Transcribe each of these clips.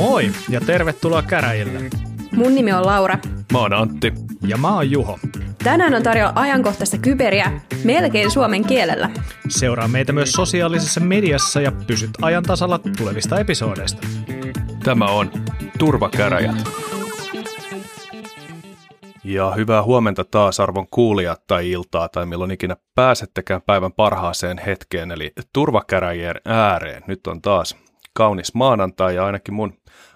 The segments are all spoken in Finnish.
Moi ja tervetuloa käräjille. Mun nimi on Laura. Mä oon Antti. Ja mä oon Juho. Tänään on tarjolla ajankohtaista kyberiä melkein suomen kielellä. Seuraa meitä myös sosiaalisessa mediassa ja pysyt ajan tasalla tulevista episodeista. Tämä on Turvakäräjät. Ja hyvää huomenta taas arvon kuulijat tai iltaa tai milloin ikinä pääsettekään päivän parhaaseen hetkeen, eli turvakäräjien ääreen. Nyt on taas kaunis maanantai ja ainakin mun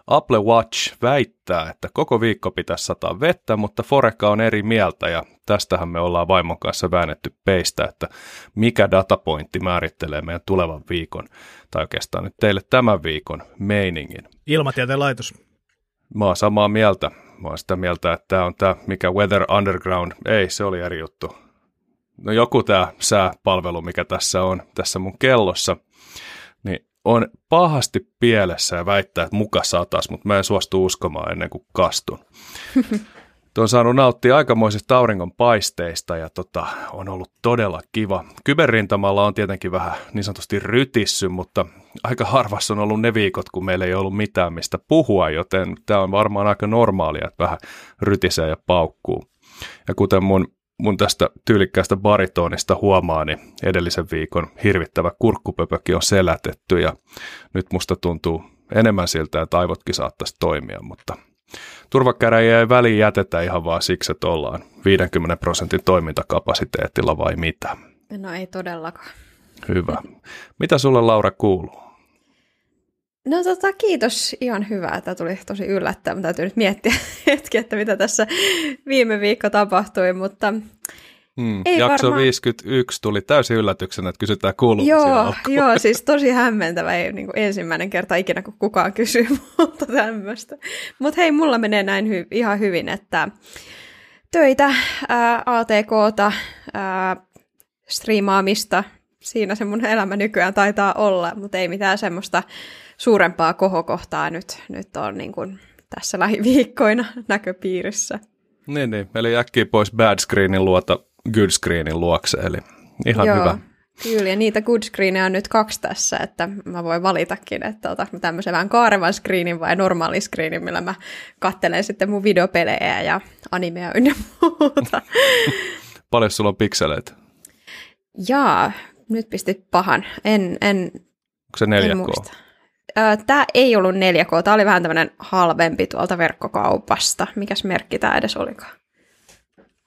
Apple Watch väittää, että koko viikko pitäisi sataa vettä, mutta Foreka on eri mieltä ja tästähän me ollaan vaimon kanssa väännetty peistä, että mikä datapointti määrittelee meidän tulevan viikon, tai oikeastaan nyt teille tämän viikon meiningin. Ilmatieteen laitos. Mä oon samaa mieltä. Mä oon sitä mieltä, että tämä on tämä, mikä Weather Underground, ei, se oli eri juttu. No joku tämä sääpalvelu, mikä tässä on, tässä mun kellossa, on pahasti pielessä ja väittää, että muka satas, mutta mä en suostu uskomaan ennen kuin kastun. on saanut nauttia aikamoisista auringon paisteista ja tota, on ollut todella kiva. Kyberrintamalla on tietenkin vähän niin sanotusti rytissy, mutta aika harvassa on ollut ne viikot, kun meillä ei ollut mitään mistä puhua, joten tämä on varmaan aika normaalia, että vähän rytisee ja paukkuu. Ja kuten mun, mun tästä tyylikkäästä baritonista huomaa, niin edellisen viikon hirvittävä kurkkupöpökin on selätetty ja nyt musta tuntuu enemmän siltä, että aivotkin saattaisi toimia, mutta turvakäräjiä ei väliin jätetä ihan vaan siksi, että ollaan 50 prosentin toimintakapasiteetilla vai mitä? No ei todellakaan. Hyvä. Mitä sulle Laura kuuluu? No tota, kiitos. Ihan hyvä. Tämä tuli tosi yllättäen. Täytyy nyt miettiä hetki, että mitä tässä viime viikko tapahtui, mutta Hmm, ei jakso varmaan... 51 tuli täysin yllätyksenä, että kysytään kuulumisia Joo, joo siis tosi hämmentävä. Ei niin kuin ensimmäinen kerta ikinä, kun kukaan kysyy multa tämmöistä. Mutta hei, mulla menee näin hy- ihan hyvin, että töitä, ää, ATKta, ää, striimaamista, siinä se mun elämä nykyään taitaa olla, mutta ei mitään semmoista suurempaa kohokohtaa nyt, nyt on niin kuin tässä lähiviikkoina näköpiirissä. Niin, niin. Eli äkkiä pois bad screenin luota good screenin luokse, eli ihan Joo. hyvä. Kyllä, ja niitä good screenejä on nyt kaksi tässä, että mä voin valitakin, että otanko tämmöisen vähän kaarevan screenin vai normaali screenin, millä mä kattelen sitten mun videopelejä ja animea ynnä muuta. Paljon sulla on pikseleitä? Jaa, nyt pistit pahan. En, en, Onko se 4K? Tämä ei ollut 4K, tämä oli vähän tämmöinen halvempi tuolta verkkokaupasta. Mikäs merkki tämä edes olikaan?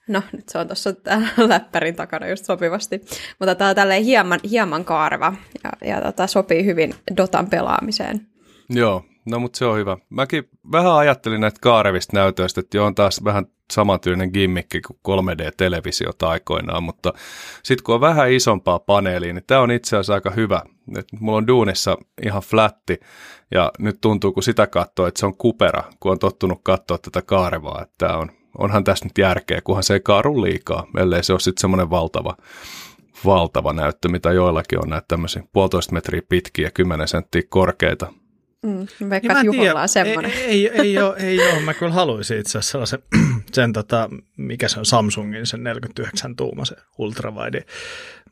No, nyt se on tuossa läppärin takana just sopivasti. Mutta tämä on tälleen hieman, hieman kaareva ja, ja tota, sopii hyvin Dotan pelaamiseen. Joo, no mutta se on hyvä. Mäkin vähän ajattelin näitä kaarevista näytöistä, että joo, on taas vähän samantyinen gimmikki kuin 3D-televisiota aikoinaan, mutta sitten kun on vähän isompaa paneelia, niin tämä on itse asiassa aika hyvä. Et mulla on duunissa ihan flatti ja nyt tuntuu, kun sitä katsoo, että se on kupera, kun on tottunut katsoa tätä kaarevaa, että on onhan tässä nyt järkeä, kunhan se ei kaaru liikaa, ellei se ole sitten semmoinen valtava, valtava näyttö, mitä joillakin on näitä tämmöisiä puolitoista metriä pitkiä ja kymmenen senttiä korkeita. Mm, vaikka niin Juholla on semmoinen. Ei, ei, ei, ole, ei ole. Mä kyllä haluaisin itse asiassa sellaisen, sen tota, mikä se on Samsungin, sen 49 tuuma, se ultrawide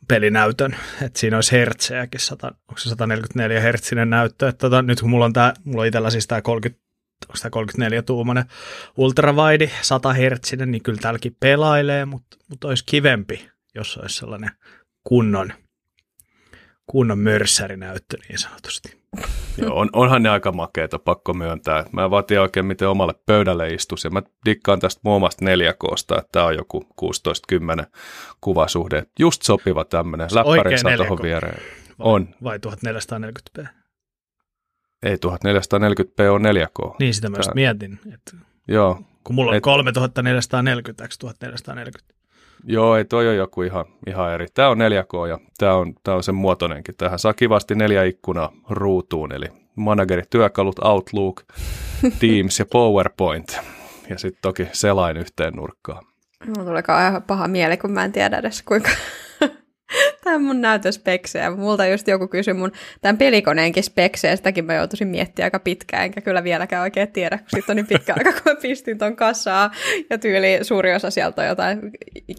pelinäytön, että siinä olisi hertsejäkin, 100, onko se 144 hertsinen näyttö, että tota, nyt kun mulla on, tää, mulla on itsellä siis tämä 30 onko tämä 34 tuumainen ultrawide, 100 hertsinen, niin kyllä täälläkin pelailee, mutta, mutta olisi kivempi, jos olisi sellainen kunnon, kunnon mörssärinäyttö niin sanotusti. Joo, on, onhan ne aika makeita, pakko myöntää. Mä en vaan tiedä oikein, miten omalle pöydälle istus. Ja mä dikkaan tästä muun muassa 4Ksta, että tämä on joku 16-10 kuvasuhde. Just sopiva tämmöinen. Läppärin saa tuohon viereen. Vai, on. Vai 1440p? Ei, 1440p on 4K. Niin, sitä myös mietin. Että Joo. Kun mulla on et, 3440 x 1440. Joo, ei toi ole joku ihan, ihan eri. Tämä on 4K ja tämä on, tämä on sen muotoinenkin. Tähän saa kivasti neljä ikkunaa ruutuun, eli managerit, työkalut, Outlook, Teams ja PowerPoint. Ja sitten toki selain yhteen nurkkaan. Mulla tulee ihan paha mieli, kun mä en tiedä edes kuinka Tämä mun näytöspeksejä. Multa just joku kysyi mun tämän pelikoneenkin speksejä, sitäkin mä joutuisin miettimään aika pitkään, enkä kyllä vieläkään oikein tiedä, kun sitten on niin pitkä aika, kun mä pistin ton kassaa, ja tyyli suuri osa sieltä on jotain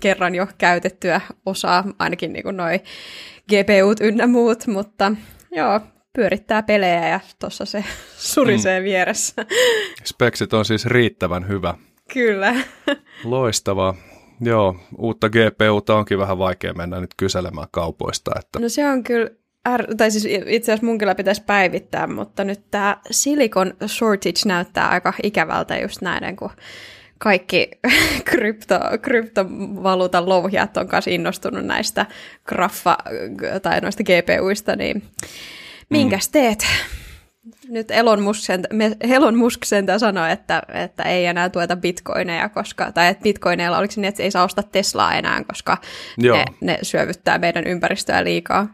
kerran jo käytettyä osaa, ainakin niin kuin noi GPUt ynnä muut, mutta joo, pyörittää pelejä ja tuossa se surisee mm. vieressä. Speksit on siis riittävän hyvä. Kyllä. Loistavaa. Joo, uutta GPUta onkin vähän vaikea mennä nyt kyselemään kaupoista. Että... No se on kyllä är, tai siis itse asiassa mun kyllä pitäisi päivittää, mutta nyt tämä silikon shortage näyttää aika ikävältä just näiden, kun kaikki krypto, kryptovaluutan louhijat on kanssa innostunut näistä graffa- tai noista GPUista, niin minkäs mm. Nyt Elon Musk, sentä, Elon Musk sentään sanoi, että, että ei enää tueta bitcoineja, koska, tai että bitcoineilla oliko niin, että ei saa ostaa Teslaa enää, koska ne, ne syövyttää meidän ympäristöä liikaa.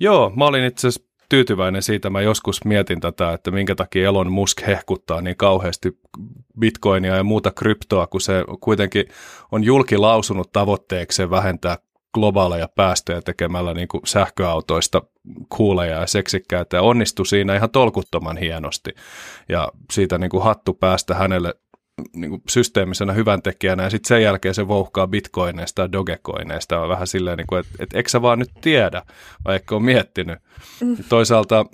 Joo, mä olin itse asiassa tyytyväinen siitä. Mä joskus mietin tätä, että minkä takia Elon Musk hehkuttaa niin kauheasti bitcoinia ja muuta kryptoa, kun se kuitenkin on julkilausunut tavoitteekseen vähentää globaaleja päästöjä tekemällä niin kuin sähköautoista kuuleja ja seksikkäitä ja onnistui siinä ihan tolkuttoman hienosti. Ja siitä niin kuin hattu päästä hänelle niin kuin systeemisenä hyvän tekijänä ja sitten sen jälkeen se vouhkaa bitcoineista ja dogecoineista on vähän silleen, niin kuin, että, että eikö sä vaan nyt tiedä, vai eikö ole miettinyt. Mm. Toisaalta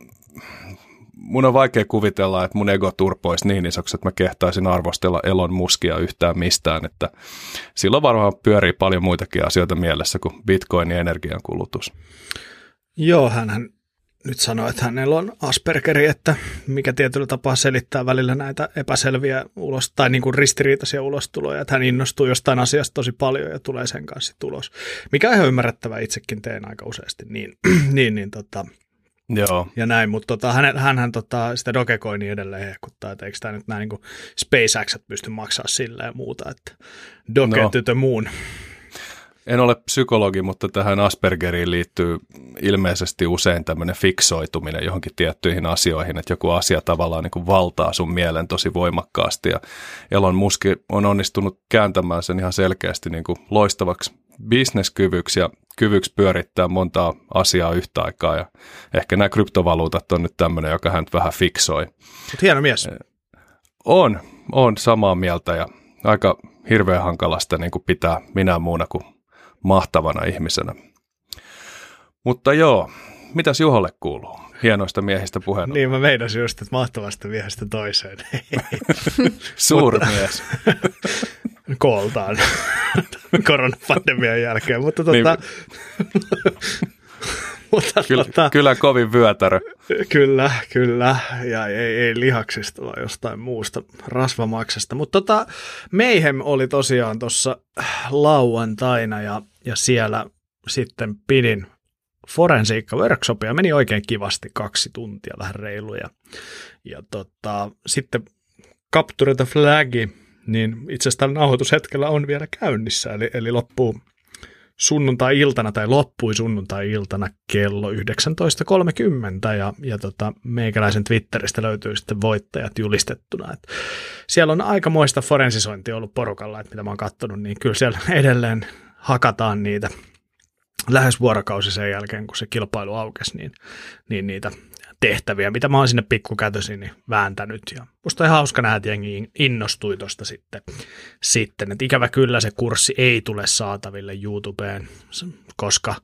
mun on vaikea kuvitella, että mun ego turpoisi niin isoksi, että mä kehtaisin arvostella Elon Muskia yhtään mistään, että silloin varmaan pyörii paljon muitakin asioita mielessä kuin bitcoin ja energiankulutus. Joo, hän nyt sanoi, että hänellä on Aspergeri, että mikä tietyllä tapaa selittää välillä näitä epäselviä ulos, tai niin kuin ristiriitaisia ulostuloja, että hän innostuu jostain asiasta tosi paljon ja tulee sen kanssa tulos. Mikä on ihan ymmärrettävää, itsekin teen aika useasti niin, niin, niin tota, Joo. ja näin, mutta tota, hän, hänhän tota, sitä Dogecoinia edelleen hehkuttaa, että eikö tämä nyt näin niin SpaceX pysty maksaa sillä ja muuta, että Doge no. to muun. En ole psykologi, mutta tähän Aspergeriin liittyy ilmeisesti usein tämmöinen fiksoituminen johonkin tiettyihin asioihin, että joku asia tavallaan niin kuin valtaa sun mielen tosi voimakkaasti. Ja Elon Musk on onnistunut kääntämään sen ihan selkeästi niin kuin loistavaksi bisneskyvyksi ja kyvyksi pyörittää montaa asiaa yhtä aikaa. Ja ehkä nämä kryptovaluutat on nyt tämmöinen, joka hän vähän fiksoi. Mutta hieno mies. On, on samaa mieltä ja aika hirveän hankalasta niin kuin pitää minä muuna kuin mahtavana ihmisenä. Mutta joo, mitäs Juholle kuuluu? Hienoista miehistä puheen. Niin, mä meinasin just, että mahtavasta miehestä toiseen. Suurmies. Kooltaan koronapandemian jälkeen, mutta tota... Niin. mutta kyllä, tota, kyllä kovin vyötärö. Kyllä, kyllä. Ja ei, ei lihaksista, vaan jostain muusta rasvamaksesta. Mutta tota, Meihem oli tosiaan tuossa lauantaina ja, ja siellä sitten pidin forensiikka workshopia. Meni oikein kivasti kaksi tuntia, vähän reiluja. Ja tota, sitten Capture the Flagi, niin itse asiassa tällä nauhoitushetkellä on vielä käynnissä, eli, eli loppuu sunnuntai-iltana tai loppui sunnuntai-iltana kello 19.30 ja, ja tota, meikäläisen Twitteristä löytyy sitten voittajat julistettuna. Et siellä on aikamoista forensisointia ollut porukalla, että mitä mä oon katsonut, niin kyllä siellä edelleen hakataan niitä lähes vuorokausi sen jälkeen, kun se kilpailu aukesi, niin, niin niitä tehtäviä, mitä mä oon sinne niin vääntänyt. Ja musta on hauska nähdä, että jengi innostui tuosta sitten. sitten. Että ikävä kyllä se kurssi ei tule saataville YouTubeen, koska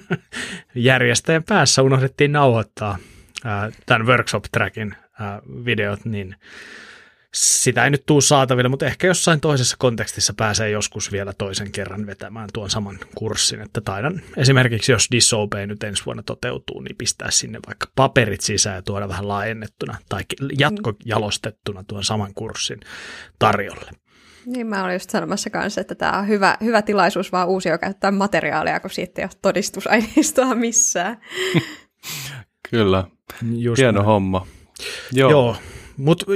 järjestäjän päässä unohdettiin nauhoittaa tämän workshop-trackin videot, niin sitä ei nyt tuu saataville, mutta ehkä jossain toisessa kontekstissa pääsee joskus vielä toisen kerran vetämään tuon saman kurssin, että taidan esimerkiksi jos Disobey nyt ensi vuonna toteutuu, niin pistää sinne vaikka paperit sisään ja tuoda vähän laajennettuna tai jatkojalostettuna tuon saman kurssin tarjolle. Niin mä olin just sanomassa kanssa, että tämä on hyvä, hyvä tilaisuus vaan uusia käyttää materiaalia, kun siitä ei ole todistusaineistoa missään. Kyllä, Just hieno näin. homma. Joo. Joo, mutta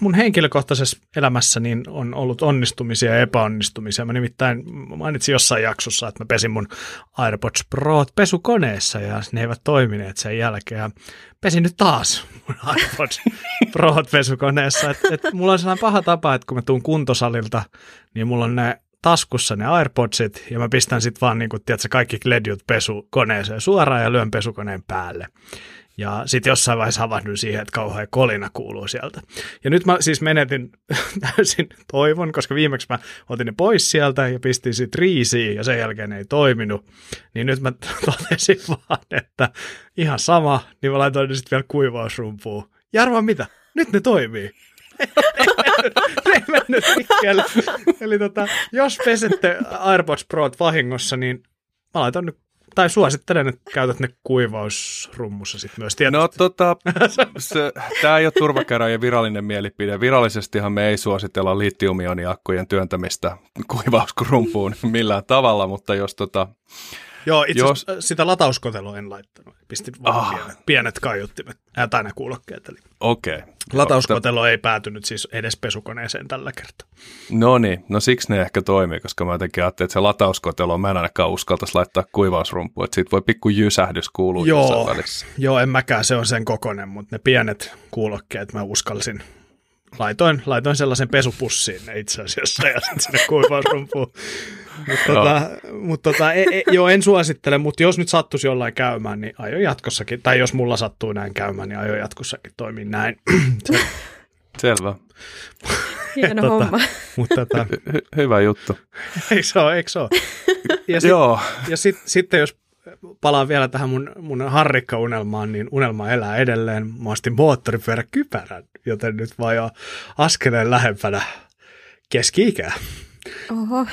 mun henkilökohtaisessa elämässä niin on ollut onnistumisia ja epäonnistumisia. Mä nimittäin mainitsin jossain jaksossa, että mä pesin mun AirPods Pro pesukoneessa ja ne eivät toimineet sen jälkeen. Ja pesin nyt taas mun AirPods Pro pesukoneessa. Et, et mulla on sellainen paha tapa, että kun mä tuun kuntosalilta, niin mulla on ne taskussa ne AirPodsit ja mä pistän sitten vaan niin kun, tiedätkö, kaikki ledjut pesukoneeseen suoraan ja lyön pesukoneen päälle. Ja sitten jossain vaiheessa havahduin siihen, että kauhean kolina kuuluu sieltä. Ja nyt mä siis menetin täysin toivon, koska viimeksi mä otin ne pois sieltä ja pistin sitten riisiin ja sen jälkeen ne ei toiminut. Niin nyt mä totesin vaan, että ihan sama, niin mä laitoin ne sitten vielä kuivausrumpuun. Ja arvaa mitä? Nyt ne toimii. ei mennyt. Eli tota, jos pesette AirPods Pro vahingossa, niin mä laitan nyt tai suosittelen, että käytät ne kuivausrummussa sitten myös tietysti. No tota, tämä ei ole turvakäräjien virallinen mielipide. Virallisestihan me ei suositella litiumioniakkujen työntämistä kuivausrumpuun millään tavalla, mutta jos tota, Joo, itse jos... sitä latauskotelua en laittanut. Pistin vaan ah. pienet, pienet kaiuttimet, äh, ne kuulokkeet. Okei. Okay. Latauskotelo no, ei päätynyt siis edes pesukoneeseen tällä kertaa. No niin, no siksi ne ehkä toimii, koska mä jotenkin ajattelin, että se latauskotelo, mä en ainakaan uskaltaisi laittaa kuivausrumpua, että siitä voi pikku jysähdys kuulua joo, välissä. Joo, en mäkään, se on sen kokonen, mutta ne pienet kuulokkeet mä uskalsin laitoin, laitoin sellaisen pesupussiin ne itse asiassa ja sitten sinne kuivausrumpuun. Mutta tota, mut tota, e, e, joo, en suosittele, mutta jos nyt sattuisi jollain käymään, niin aion jatkossakin, tai jos mulla sattuu näin käymään, niin aion jatkossakin toimia näin. Se, Selvä. Hieno tota, homma. Mutta tota, Hy- hyvä juttu. Eikö se ole, eikö se ole? Ja, sit, Joo. ja sit, sitten jos palaan vielä tähän mun, mun harrikkaunelmaan, niin unelma elää edelleen. Mä ostin moottoripyöräkypärän, joten nyt vaan jo askeleen lähempänä keski-ikää. Oho.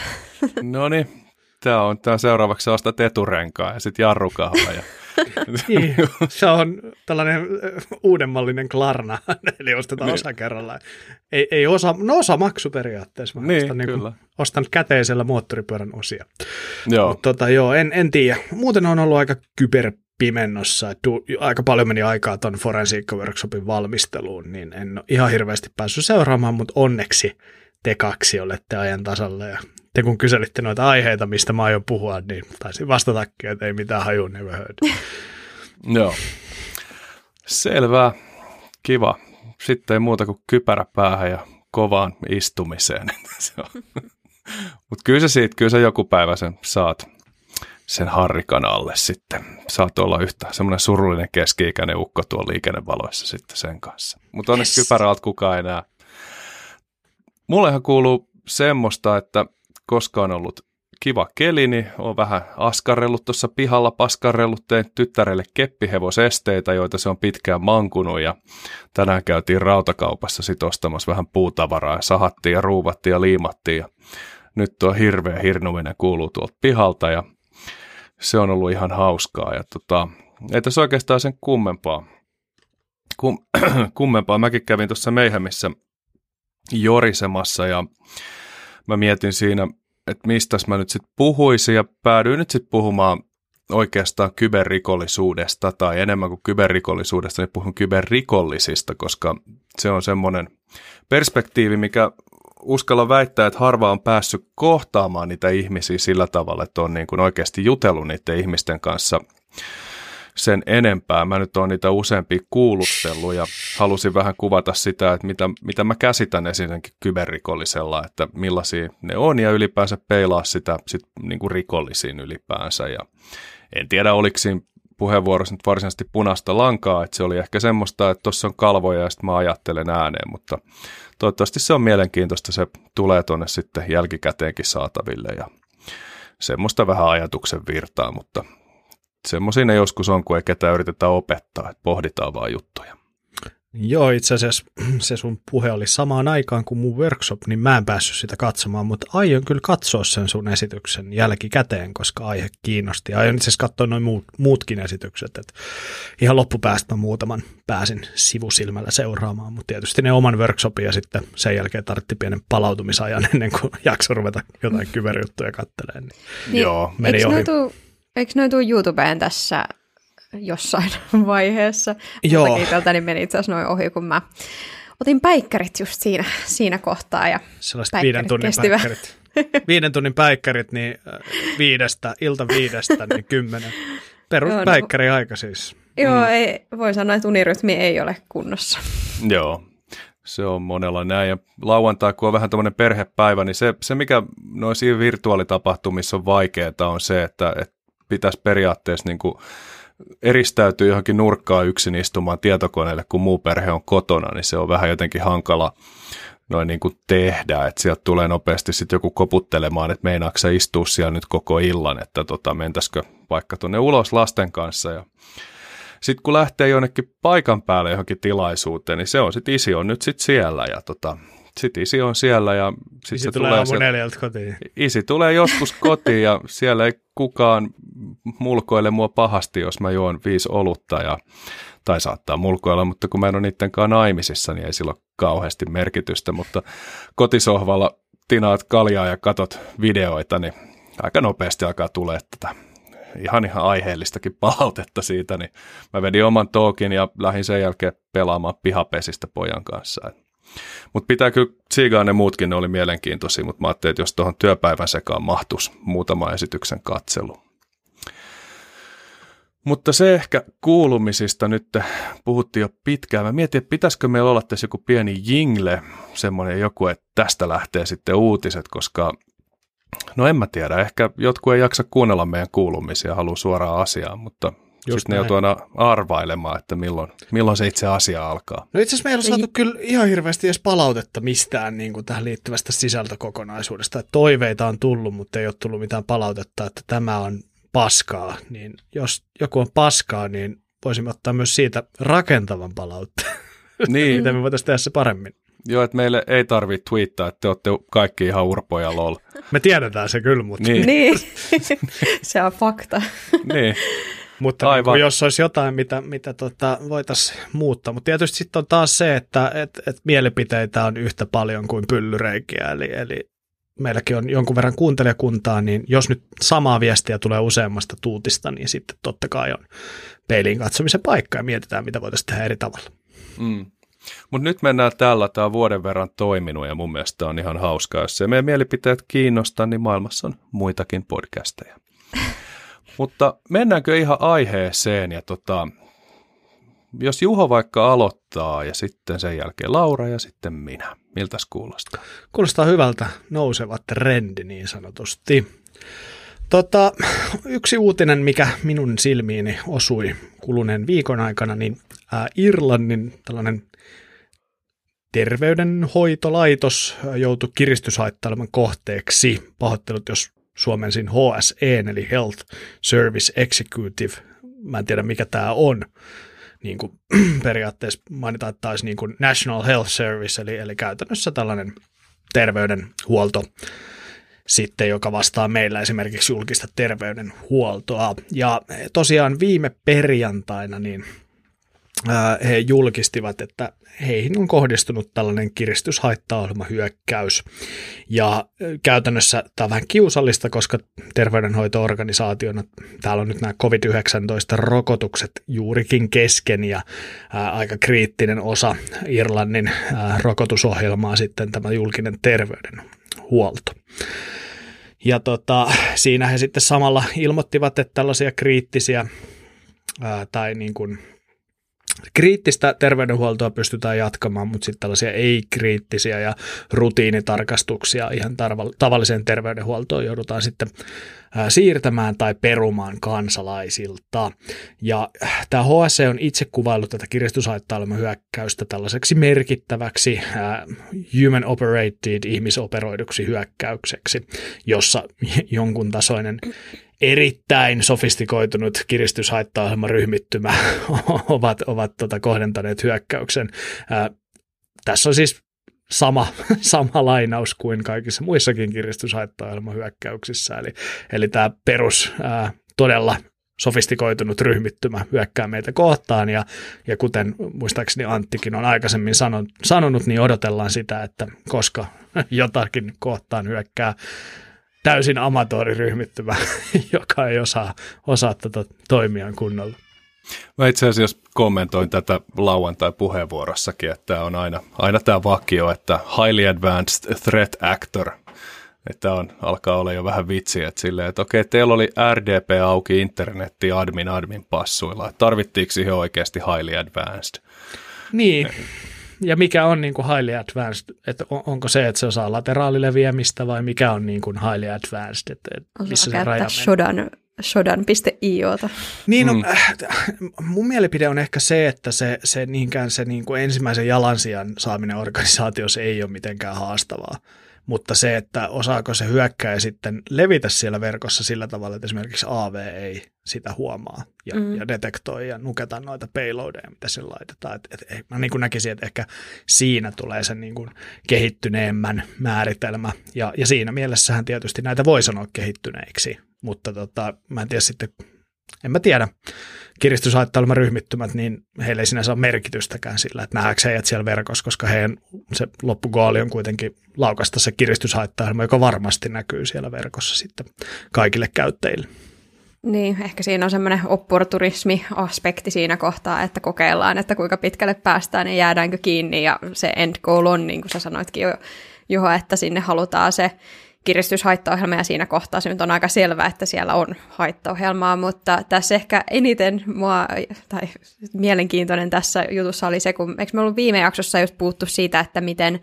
no niin, tämä on, tää on seuraavaksi ostat eturenkaa ja sitten jarrukahva. Ja... niin, se on tällainen uudemmallinen klarna, eli ostetaan niin. osa kerrallaan. Ei, ei osa, no osa maksu periaatteessa. Mä niin, ostan, niin kuin, ostan käteisellä moottoripyörän osia. Joo. Mutta tota, joo, en, en tiedä. Muuten on ollut aika kyber pimennossa. Du, aika paljon meni aikaa tuon Forensiikka Workshopin valmisteluun, niin en ole ihan hirveästi päässyt seuraamaan, mutta onneksi te kaksi olette ajan tasalla ja te kun kyselitte noita aiheita, mistä mä aion puhua, niin taisin vastatakin, että ei mitään haju never heard. Joo. Selvä. Kiva. Sitten ei muuta kuin kypärä päähän ja kovaan istumiseen. Mutta kyllä sä siitä, kyllä sä joku päivä sen saat sen harrikan alle sitten. Saat olla yhtä semmoinen surullinen keski-ikäinen ukko tuolla liikennevaloissa sitten sen kanssa. Mutta onneksi yes. kypärä kukaan enää Mullehan kuuluu semmoista, että koska on ollut kiva keli, niin on vähän askarrellut tuossa pihalla, paskarrellut, tein tyttärelle keppihevosesteitä, joita se on pitkään mankunut ja tänään käytiin rautakaupassa sit ostamassa vähän puutavaraa ja sahattiin ja ruuvattiin ja liimattiin ja nyt tuo hirveä hirnuminen kuuluu tuolta pihalta ja se on ollut ihan hauskaa ja tota, ei tässä oikeastaan sen kummempaa. Kum, kummempaa. Mäkin kävin tuossa Meihämissä jorisemassa ja mä mietin siinä, että mistä mä nyt sitten puhuisin ja päädyin nyt sitten puhumaan oikeastaan kyberrikollisuudesta tai enemmän kuin kyberrikollisuudesta, niin puhun kyberrikollisista, koska se on semmoinen perspektiivi, mikä uskalla väittää, että harva on päässyt kohtaamaan niitä ihmisiä sillä tavalla, että on niin kuin oikeasti jutellut niiden ihmisten kanssa sen enempää. Mä nyt oon niitä useampia kuulustellut ja halusin vähän kuvata sitä, että mitä, mitä mä käsitän esimerkiksi kyberrikollisella, että millaisia ne on ja ylipäänsä peilaa sitä sit niin kuin rikollisiin ylipäänsä. Ja en tiedä, oliko siinä puheenvuorossa nyt varsinaisesti punaista lankaa, että se oli ehkä semmoista, että tuossa on kalvoja ja sitten mä ajattelen ääneen, mutta toivottavasti se on mielenkiintoista, se tulee tuonne sitten jälkikäteenkin saataville ja semmoista vähän ajatuksen virtaa, mutta semmoisia ne joskus on, kun ei ketään yritetä opettaa, että pohditaan vaan juttuja. Joo, itse asiassa se sun puhe oli samaan aikaan kuin mun workshop, niin mä en päässyt sitä katsomaan, mutta aion kyllä katsoa sen sun esityksen jälkikäteen, koska aihe kiinnosti. Aion itse asiassa katsoa noin muut, muutkin esitykset, että ihan loppupäästä mä muutaman pääsin sivusilmällä seuraamaan, mutta tietysti ne oman workshopin ja sitten sen jälkeen tarvitti pienen palautumisajan ennen kuin jakso ruveta jotain kyberjuttuja kattelemaan. Niin, niin Joo. Meni ohi. Noitu Eikö noin tuu YouTubeen tässä jossain vaiheessa? Joo. Tältä niin meni itse asiassa noin ohi, kun mä otin päikkärit just siinä, siinä kohtaa. Ja Sellaiset viiden tunnin kestivä. päikkärit. Viiden tunnin päikkärit, niin äh, viidestä, ilta viidestä, niin kymmenen. Perus no, päikkäri aika siis. Joo, mm. ei, voi sanoa, että unirytmi ei ole kunnossa. Joo, se on monella näin. Ja lauantai, kun on vähän tämmöinen perhepäivä, niin se, se mikä noissa virtuaalitapahtumissa on vaikeaa, on se, että, että pitäisi periaatteessa niin kuin eristäytyy johonkin nurkkaan yksin istumaan tietokoneelle, kun muu perhe on kotona, niin se on vähän jotenkin hankala noin niin kuin tehdä, että sieltä tulee nopeasti sitten joku koputtelemaan, että meinaako sä istua siellä nyt koko illan, että tota, mentäisikö vaikka tuonne ulos lasten kanssa. Ja sitten kun lähtee jonnekin paikan päälle johonkin tilaisuuteen, niin se on sitten isi on nyt sitten siellä ja tota, sitten isi on siellä ja sitten se tulee, tulee sieltä, kotiin. Isi tulee joskus kotiin ja siellä ei kukaan mulkoile mua pahasti, jos mä juon viisi olutta ja tai saattaa mulkoilla, mutta kun mä en ole niittenkaan naimisissa, niin ei sillä ole kauheasti merkitystä, mutta kotisohvalla tinaat kaljaa ja katot videoita, niin aika nopeasti alkaa tulee tätä ihan ihan aiheellistakin palautetta siitä, niin mä vedin oman tookin ja lähdin sen jälkeen pelaamaan pihapesistä pojan kanssa. Mutta pitää kyllä tsiigaa ne muutkin, ne oli mielenkiintoisia, mutta mä ajattelin, että jos tuohon työpäivän sekaan mahtuisi muutama esityksen katselu. Mutta se ehkä kuulumisista nyt puhuttiin jo pitkään. Mä mietin, että pitäisikö meillä olla tässä joku pieni jingle, semmoinen joku, että tästä lähtee sitten uutiset, koska no en mä tiedä, ehkä jotkut ei jaksa kuunnella meidän kuulumisia, haluaa suoraan asiaan, mutta Just ne joutuu aina arvailemaan, että milloin, milloin se itse asia alkaa. No itse asiassa meillä on saatu kyllä ihan hirveästi edes palautetta mistään niin kuin tähän liittyvästä sisältökokonaisuudesta. Että toiveita on tullut, mutta ei ole tullut mitään palautetta, että tämä on paskaa. Niin jos joku on paskaa, niin voisimme ottaa myös siitä rakentavan palautteen. Niin. Miten me voitaisiin tehdä se paremmin. Joo, että meille ei tarvitse tweettaa, että te olette kaikki ihan urpoja lol. Me tiedetään se kyllä, mutta... Niin, niin. se on fakta. niin. Mutta niin Aivan. Niin jos olisi jotain, mitä, mitä tota, voitaisiin muuttaa. Mutta tietysti sitten on taas se, että et, et mielipiteitä on yhtä paljon kuin pyllyreikiä. Eli, eli meilläkin on jonkun verran kuuntelijakuntaa, niin jos nyt samaa viestiä tulee useammasta tuutista, niin sitten totta kai on peiliin katsomisen paikka ja mietitään, mitä voitaisiin tehdä eri tavalla. Mm. Mutta nyt mennään tällä, tämä on vuoden verran toiminut ja mun mielestä on ihan hauskaa. Jos se meidän mielipiteet kiinnostaa, niin maailmassa on muitakin podcasteja. Mutta mennäänkö ihan aiheeseen ja tota, jos Juho vaikka aloittaa ja sitten sen jälkeen Laura ja sitten minä. Miltä kuulostaa? Kuulostaa hyvältä nouseva trendi niin sanotusti. Tota, yksi uutinen, mikä minun silmiini osui kuluneen viikon aikana, niin ää, Irlannin tällainen terveydenhoitolaitos joutui kiristyshaittaileman kohteeksi. Pahoittelut, jos suomensin HSE, eli Health Service Executive. Mä en tiedä, mikä tämä on. Niin kuin, periaatteessa taisi niin kuin National Health Service, eli, eli käytännössä tällainen terveydenhuolto sitten, joka vastaa meillä esimerkiksi julkista terveydenhuoltoa. Ja tosiaan viime perjantaina niin he julkistivat, että heihin on kohdistunut tällainen kiristyshaittaohjelmahyökkäys. Ja käytännössä tämä on vähän kiusallista, koska terveydenhoito-organisaationa täällä on nyt nämä COVID-19-rokotukset juurikin kesken ja aika kriittinen osa Irlannin rokotusohjelmaa sitten tämä julkinen terveydenhuolto. Ja tota, siinä he sitten samalla ilmoittivat, että tällaisia kriittisiä tai niin kuin kriittistä terveydenhuoltoa pystytään jatkamaan, mutta sitten tällaisia ei-kriittisiä ja rutiinitarkastuksia ihan tavalliseen terveydenhuoltoon joudutaan sitten siirtämään tai perumaan kansalaisilta. Ja äh, tämä HSC on itse kuvaillut tätä hyökkäystä tällaiseksi merkittäväksi human operated ihmisoperoiduksi hyökkäykseksi, jossa jonkun tasoinen erittäin sofistikoitunut ryhmittymä ovat, ovat tota kohdentaneet hyökkäyksen. Ää, tässä on siis sama, sama lainaus kuin kaikissa muissakin hyökkäyksissä. Eli, eli tämä perus ää, todella sofistikoitunut ryhmittymä hyökkää meitä kohtaan ja, ja kuten muistaakseni Anttikin on aikaisemmin sanonut, sanonut, niin odotellaan sitä, että koska jotakin kohtaan hyökkää täysin amatööriryhmittymä, joka ei osaa, osaa tätä toimia kunnolla. Mä itse asiassa kommentoin tätä lauantai-puheenvuorossakin, että on aina, aina tämä vakio, että highly advanced threat actor, että on, alkaa olla jo vähän vitsiä, että silleen, että okei, teillä oli RDP auki internetti admin admin passuilla, tarvittiinko siihen oikeasti highly advanced? Niin, ja mikä on niin kuin highly advanced, että on, onko se, että se osaa lateraalileviämistä vai mikä on niin kuin highly advanced, että, että missä se raja shodan shodan.iota. Niin, no, mm. äh, mun mielipide on ehkä se, että se, se, niinkään se niin kuin ensimmäisen jalansijan saaminen organisaatiossa ei ole mitenkään haastavaa mutta se, että osaako se hyökkäjä sitten levitä siellä verkossa sillä tavalla, että esimerkiksi AV ei sitä huomaa ja, mm. ja detektoi ja nuketa noita payloadeja, mitä se laitetaan. Et, et, et, mä niin kuin näkisin, että ehkä siinä tulee se niin kuin kehittyneemmän määritelmä ja, ja siinä mielessähän tietysti näitä voi sanoa kehittyneiksi, mutta tota, mä en tiedä sitten en mä tiedä, kiristyshaittailman ryhmittymät, niin heille ei sinänsä ole merkitystäkään sillä, että nähdäänkö heidät siellä verkossa, koska heidän se loppugoali on kuitenkin laukasta se kiristyshaittailma, joka varmasti näkyy siellä verkossa sitten kaikille käyttäjille. Niin, ehkä siinä on semmoinen opportunismi-aspekti siinä kohtaa, että kokeillaan, että kuinka pitkälle päästään ja jäädäänkö kiinni. Ja se end goal on, niin kuin sä sanoitkin jo, Juho, että sinne halutaan se kiristyshaittaohjelma ja siinä kohtaa se nyt on aika selvää, että siellä on haittaohjelmaa, mutta tässä ehkä eniten mua, tai mielenkiintoinen tässä jutussa oli se, kun eikö me ollut viime jaksossa just puhuttu siitä, että miten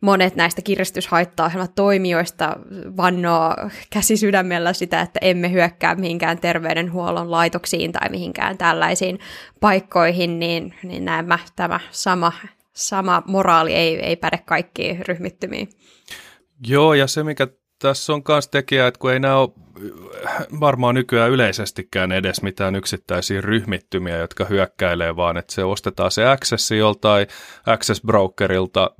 monet näistä kiristyshaittaohjelmatoimijoista vannoo käsi sydämellä sitä, että emme hyökkää mihinkään terveydenhuollon laitoksiin tai mihinkään tällaisiin paikkoihin, niin, niin näemme tämä sama, sama moraali ei, ei päde kaikkiin ryhmittymiin. Joo, ja se mikä tässä on myös tekijä, että kun ei nämä ole varmaan nykyään yleisestikään edes mitään yksittäisiä ryhmittymiä, jotka hyökkäilee, vaan että se ostetaan se access joltain access brokerilta,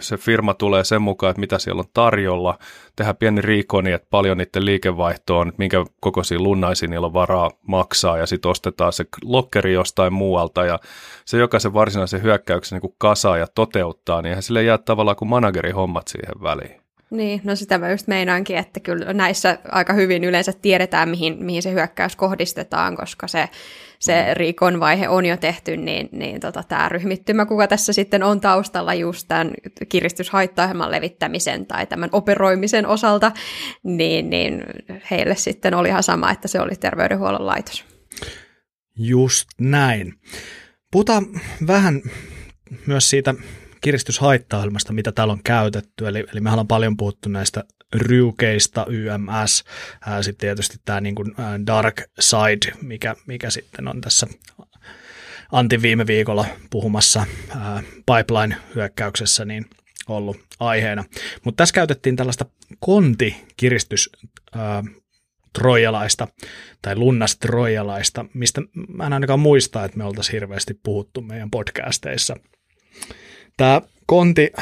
se firma tulee sen mukaan, että mitä siellä on tarjolla, tehdään pieni riikoni, että paljon niiden liikevaihto on, minkä kokoisia lunnaisia niillä on varaa maksaa, ja sitten ostetaan se lokkeri jostain muualta, ja se jokaisen varsinaisen hyökkäyksen niin kasaa ja toteuttaa, niin eihän sille jää tavallaan kuin managerihommat siihen väliin. Niin, no sitä mä just meinaankin, että kyllä näissä aika hyvin yleensä tiedetään, mihin, mihin se hyökkäys kohdistetaan, koska se, se mm. riikon vaihe on jo tehty, niin, niin tota, tämä ryhmittymä, kuka tässä sitten on taustalla just tämän kiristyshaittaohjelman levittämisen tai tämän operoimisen osalta, niin, niin heille sitten oli ihan sama, että se oli terveydenhuollon laitos. Just näin. Puhutaan vähän myös siitä kiristyshaittaohjelmasta, mitä täällä on käytetty. Eli, eli mehän on paljon puhuttu näistä ryukeista, YMS, sitten tietysti tämä niin kuin Dark Side, mikä, mikä sitten on tässä Antti viime viikolla puhumassa pipeline-hyökkäyksessä, niin ollut aiheena. Mutta tässä käytettiin tällaista kontikiristys trojalaista tai lunnas trojalaista, mistä mä en ainakaan muista, että me oltaisiin hirveästi puhuttu meidän podcasteissa – Tämä Konti,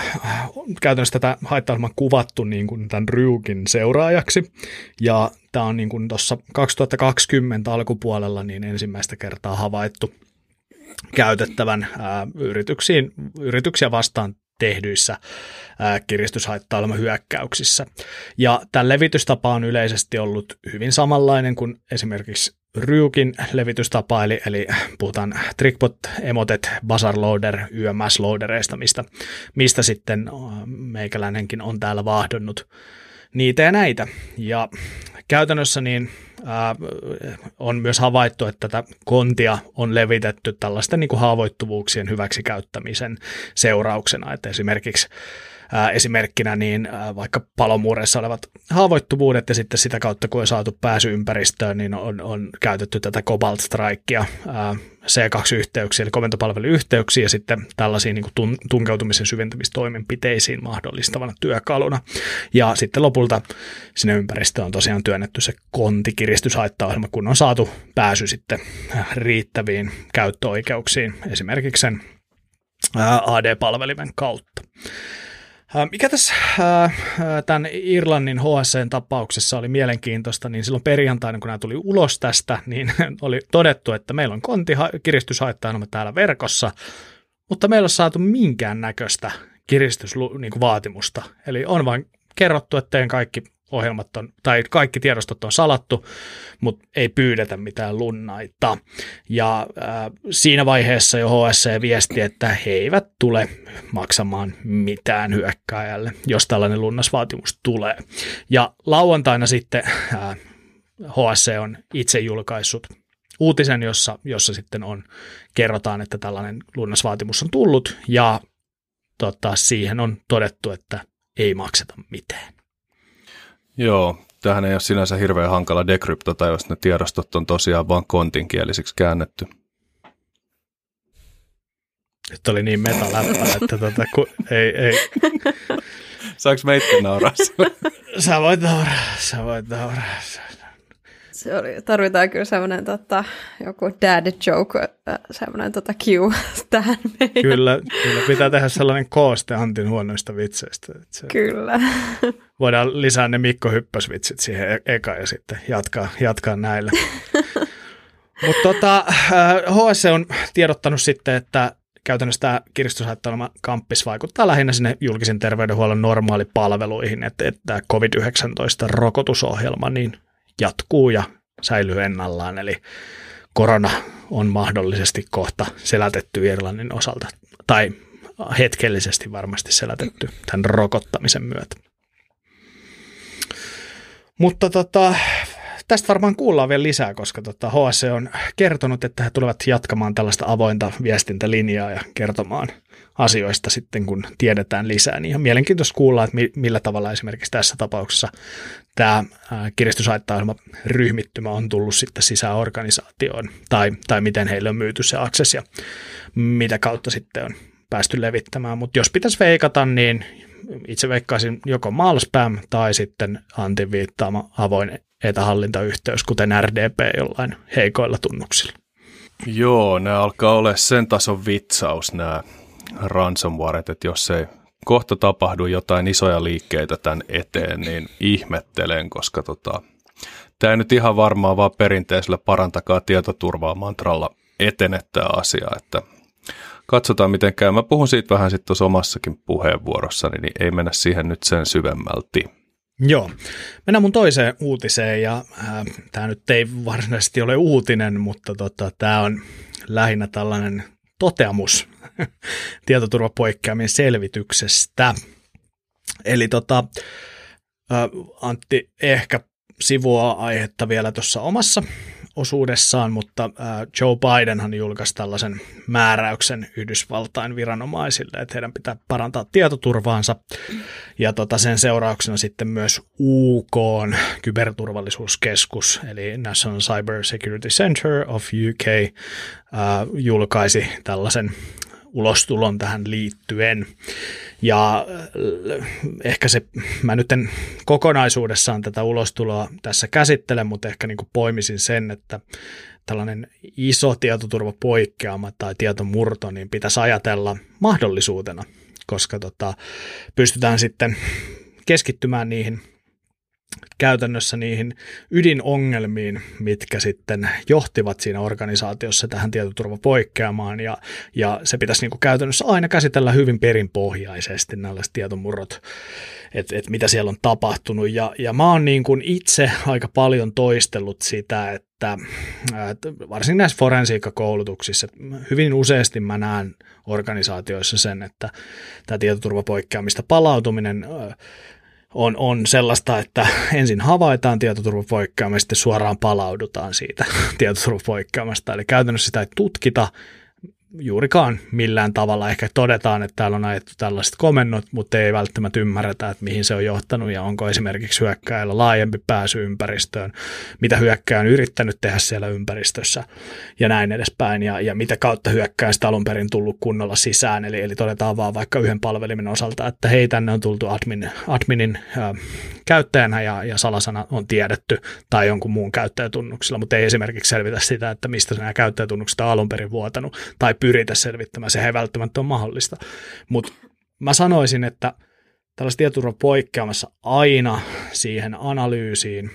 käytännössä tätä haittaohjelmaa kuvattu niin kuin tämän Ryukin seuraajaksi, ja tämä on niin kuin tuossa 2020 alkupuolella niin ensimmäistä kertaa havaittu käytettävän ää, yrityksiin, yrityksiä vastaan tehdyissä hyökkäyksissä. Ja tämä levitystapa on yleisesti ollut hyvin samanlainen kuin esimerkiksi Ryukin levitystapa, eli, eli puhutaan Trickbot, Emotet, Bazaar Loader, YMS Loadereista, mistä, mistä sitten meikäläinenkin on täällä vahdonnut niitä ja näitä. Ja käytännössä niin ää, on myös havaittu, että tätä kontia on levitetty tällaisten niin kuin haavoittuvuuksien hyväksikäyttämisen seurauksena, että esimerkiksi esimerkkinä niin vaikka palomuureissa olevat haavoittuvuudet ja sitten sitä kautta kun on saatu pääsy ympäristöön, niin on, on käytetty tätä Cobalt Strikea, C2-yhteyksiä eli komentopalveluyhteyksiä ja sitten tällaisiin niin tunkeutumisen syventämistoimenpiteisiin mahdollistavana työkaluna. Ja sitten lopulta sinne ympäristöön on tosiaan työnnetty se kontikiristyshaittaohjelma, kun on saatu pääsy sitten riittäviin käyttöoikeuksiin, esimerkiksi sen AD-palvelimen kautta. Mikä tässä tämän Irlannin HSC-tapauksessa oli mielenkiintoista, niin silloin perjantaina, kun nämä tuli ulos tästä, niin oli todettu, että meillä on konti kiristyshaittaa täällä verkossa, mutta meillä on saatu minkään näköistä kiristysvaatimusta. Eli on vain kerrottu, että teidän kaikki ohjelmat on, tai kaikki tiedostot on salattu, mutta ei pyydetä mitään lunnaita. Ja äh, siinä vaiheessa jo HSC viesti, että he eivät tule maksamaan mitään hyökkääjälle, jos tällainen lunnasvaatimus tulee. Ja lauantaina sitten äh, HSC on itse julkaissut uutisen, jossa, jossa sitten on, kerrotaan, että tällainen lunnasvaatimus on tullut, ja tota, siihen on todettu, että ei makseta mitään. Joo, tämähän ei ole sinänsä hirveän hankala dekryptota, jos ne tiedostot on tosiaan vain kontinkielisiksi käännetty. Nyt oli niin metaläppä, että tota, ku, ei, ei. Saanko meitä nauraa? Sä voit nauraa, sä voit nauraa. Se oli, tarvitaan kyllä semmoinen tota, joku dad joke, äh, semmoinen tota cue tähän meidän. Kyllä, kyllä, pitää tehdä sellainen kooste Antin huonoista vitseistä. Että se Kyllä. Voidaan lisää ne Mikko Hyppösvitsit siihen e- eka ja sitten jatkaa, jatkaa näillä. Mutta tota, HS on tiedottanut sitten, että käytännössä tämä kiristyshaittailma kamppis vaikuttaa lähinnä sinne julkisen terveydenhuollon normaalipalveluihin, että, että tämä COVID-19-rokotusohjelma niin jatkuu ja säilyy ennallaan, eli korona on mahdollisesti kohta selätetty Irlannin osalta, tai hetkellisesti varmasti selätetty tämän rokottamisen myötä. Mutta tota, tästä varmaan kuullaan vielä lisää, koska tota, HSC on kertonut, että he tulevat jatkamaan tällaista avointa viestintälinjaa ja kertomaan asioista sitten, kun tiedetään lisää. Niin ihan mielenkiintoista kuulla, että millä tavalla esimerkiksi tässä tapauksessa tämä kiristyshaittaohjelma ryhmittymä on tullut sitten sisään organisaatioon, tai, tai miten heille on myyty se access ja mitä kautta sitten on päästy levittämään. Mutta jos pitäisi veikata, niin itse veikkaisin joko Malspam tai sitten Antin viittaama avoin etähallintayhteys, kuten RDP jollain heikoilla tunnuksilla. Joo, nämä alkaa olla sen tason vitsaus nämä ransomwareit, että jos ei kohta tapahdu jotain isoja liikkeitä tämän eteen, niin ihmettelen, koska tota, tämä ei nyt ihan varmaan vaan perinteisellä parantakaa tietoturvaa mantralla etenettää asia, että katsotaan miten käy. Mä puhun siitä vähän sitten tuossa omassakin puheenvuorossani, niin ei mennä siihen nyt sen syvemmälti. Joo. Mennään mun toiseen uutiseen ja äh, tämä nyt ei varsinaisesti ole uutinen, mutta tota, tämä on lähinnä tällainen toteamus tietoturvapoikkeamien selvityksestä. Eli tota, äh, Antti ehkä sivua aihetta vielä tuossa omassa osuudessaan, mutta Joe Bidenhan julkaisi tällaisen määräyksen Yhdysvaltain viranomaisille, että heidän pitää parantaa tietoturvaansa. Ja tota, sen seurauksena sitten myös UK kyberturvallisuuskeskus, eli National Cyber Security Center of UK, julkaisi tällaisen ulostulon tähän liittyen. Ja äh, ehkä se, mä nyt en kokonaisuudessaan tätä ulostuloa tässä käsittele, mutta ehkä niin kuin poimisin sen, että tällainen iso tietoturvapoikkeama tai tietomurto, niin pitäisi ajatella mahdollisuutena, koska tota, pystytään sitten keskittymään niihin käytännössä niihin ydinongelmiin, mitkä sitten johtivat siinä organisaatiossa tähän tietoturvapoikkeamaan. Ja, ja se pitäisi niin kuin käytännössä aina käsitellä hyvin perinpohjaisesti näillaiset tietomurrot, että et mitä siellä on tapahtunut. Ja, ja mä oon niin kuin itse aika paljon toistellut sitä, että, että varsinkin näissä forensiikkakoulutuksissa, hyvin useasti mä näen organisaatioissa sen, että tämä tietoturvapoikkeamista palautuminen on, on sellaista, että ensin havaitaan tietoturvapoikkeama ja sitten suoraan palaudutaan siitä tietoturvapoikkeamasta. Eli käytännössä sitä ei tutkita, juurikaan millään tavalla. Ehkä todetaan, että täällä on ajettu tällaiset komennot, mutta ei välttämättä ymmärretä, että mihin se on johtanut ja onko esimerkiksi hyökkäillä laajempi pääsy ympäristöön, mitä hyökkäjä on yrittänyt tehdä siellä ympäristössä ja näin edespäin ja, ja mitä kautta hyökkäjä sitä alun perin tullut kunnolla sisään. Eli, eli todetaan vaan vaikka yhden palvelimen osalta, että hei tänne on tultu admin, adminin äh, käyttäjänä ja, ja salasana on tiedetty tai jonkun muun käyttäjätunnuksilla, mutta ei esimerkiksi selvitä sitä, että mistä nämä käyttäjätunnukset on alun perin vuotanut tai pyritä selvittämään. Se ei välttämättä ole mahdollista. Mutta mä sanoisin, että tällaista tietoturva poikkeamassa aina siihen analyysiin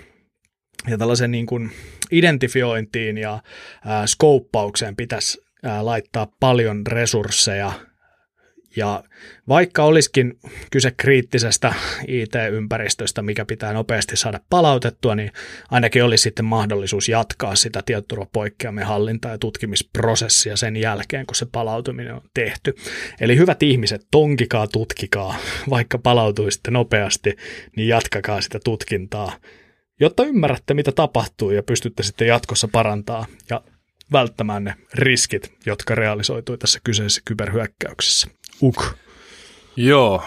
ja tällaisen niin kuin identifiointiin ja ää, skouppaukseen pitäisi ää, laittaa paljon resursseja ja vaikka olisikin kyse kriittisestä IT-ympäristöstä, mikä pitää nopeasti saada palautettua, niin ainakin olisi sitten mahdollisuus jatkaa sitä tietoturvapoikkeamien hallinta- ja tutkimisprosessia sen jälkeen, kun se palautuminen on tehty. Eli hyvät ihmiset, tonkikaa, tutkikaa, vaikka palautuisitte nopeasti, niin jatkakaa sitä tutkintaa, jotta ymmärrätte, mitä tapahtuu ja pystytte sitten jatkossa parantaa ja välttämään ne riskit, jotka realisoitui tässä kyseisessä kyberhyökkäyksessä. Uk. Joo,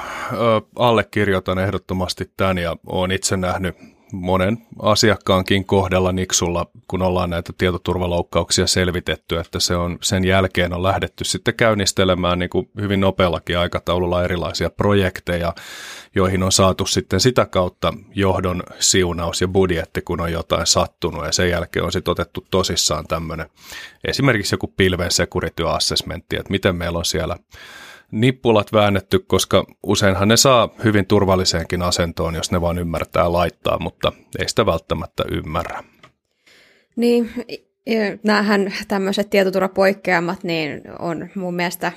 allekirjoitan ehdottomasti tämän ja olen itse nähnyt monen asiakkaankin kohdalla Niksulla, kun ollaan näitä tietoturvaloukkauksia selvitetty, että se on, sen jälkeen on lähdetty sitten käynnistelemään niin kuin hyvin nopeallakin aikataululla erilaisia projekteja, joihin on saatu sitten sitä kautta johdon siunaus ja budjetti, kun on jotain sattunut, ja sen jälkeen on sitten otettu tosissaan tämmöinen esimerkiksi joku pilven security assessmentti, että miten meillä on siellä nippulat väännetty, koska useinhan ne saa hyvin turvalliseenkin asentoon, jos ne vaan ymmärtää laittaa, mutta ei sitä välttämättä ymmärrä. Niin, näähän tämmöiset tietoturvapoikkeamat niin on mun mielestä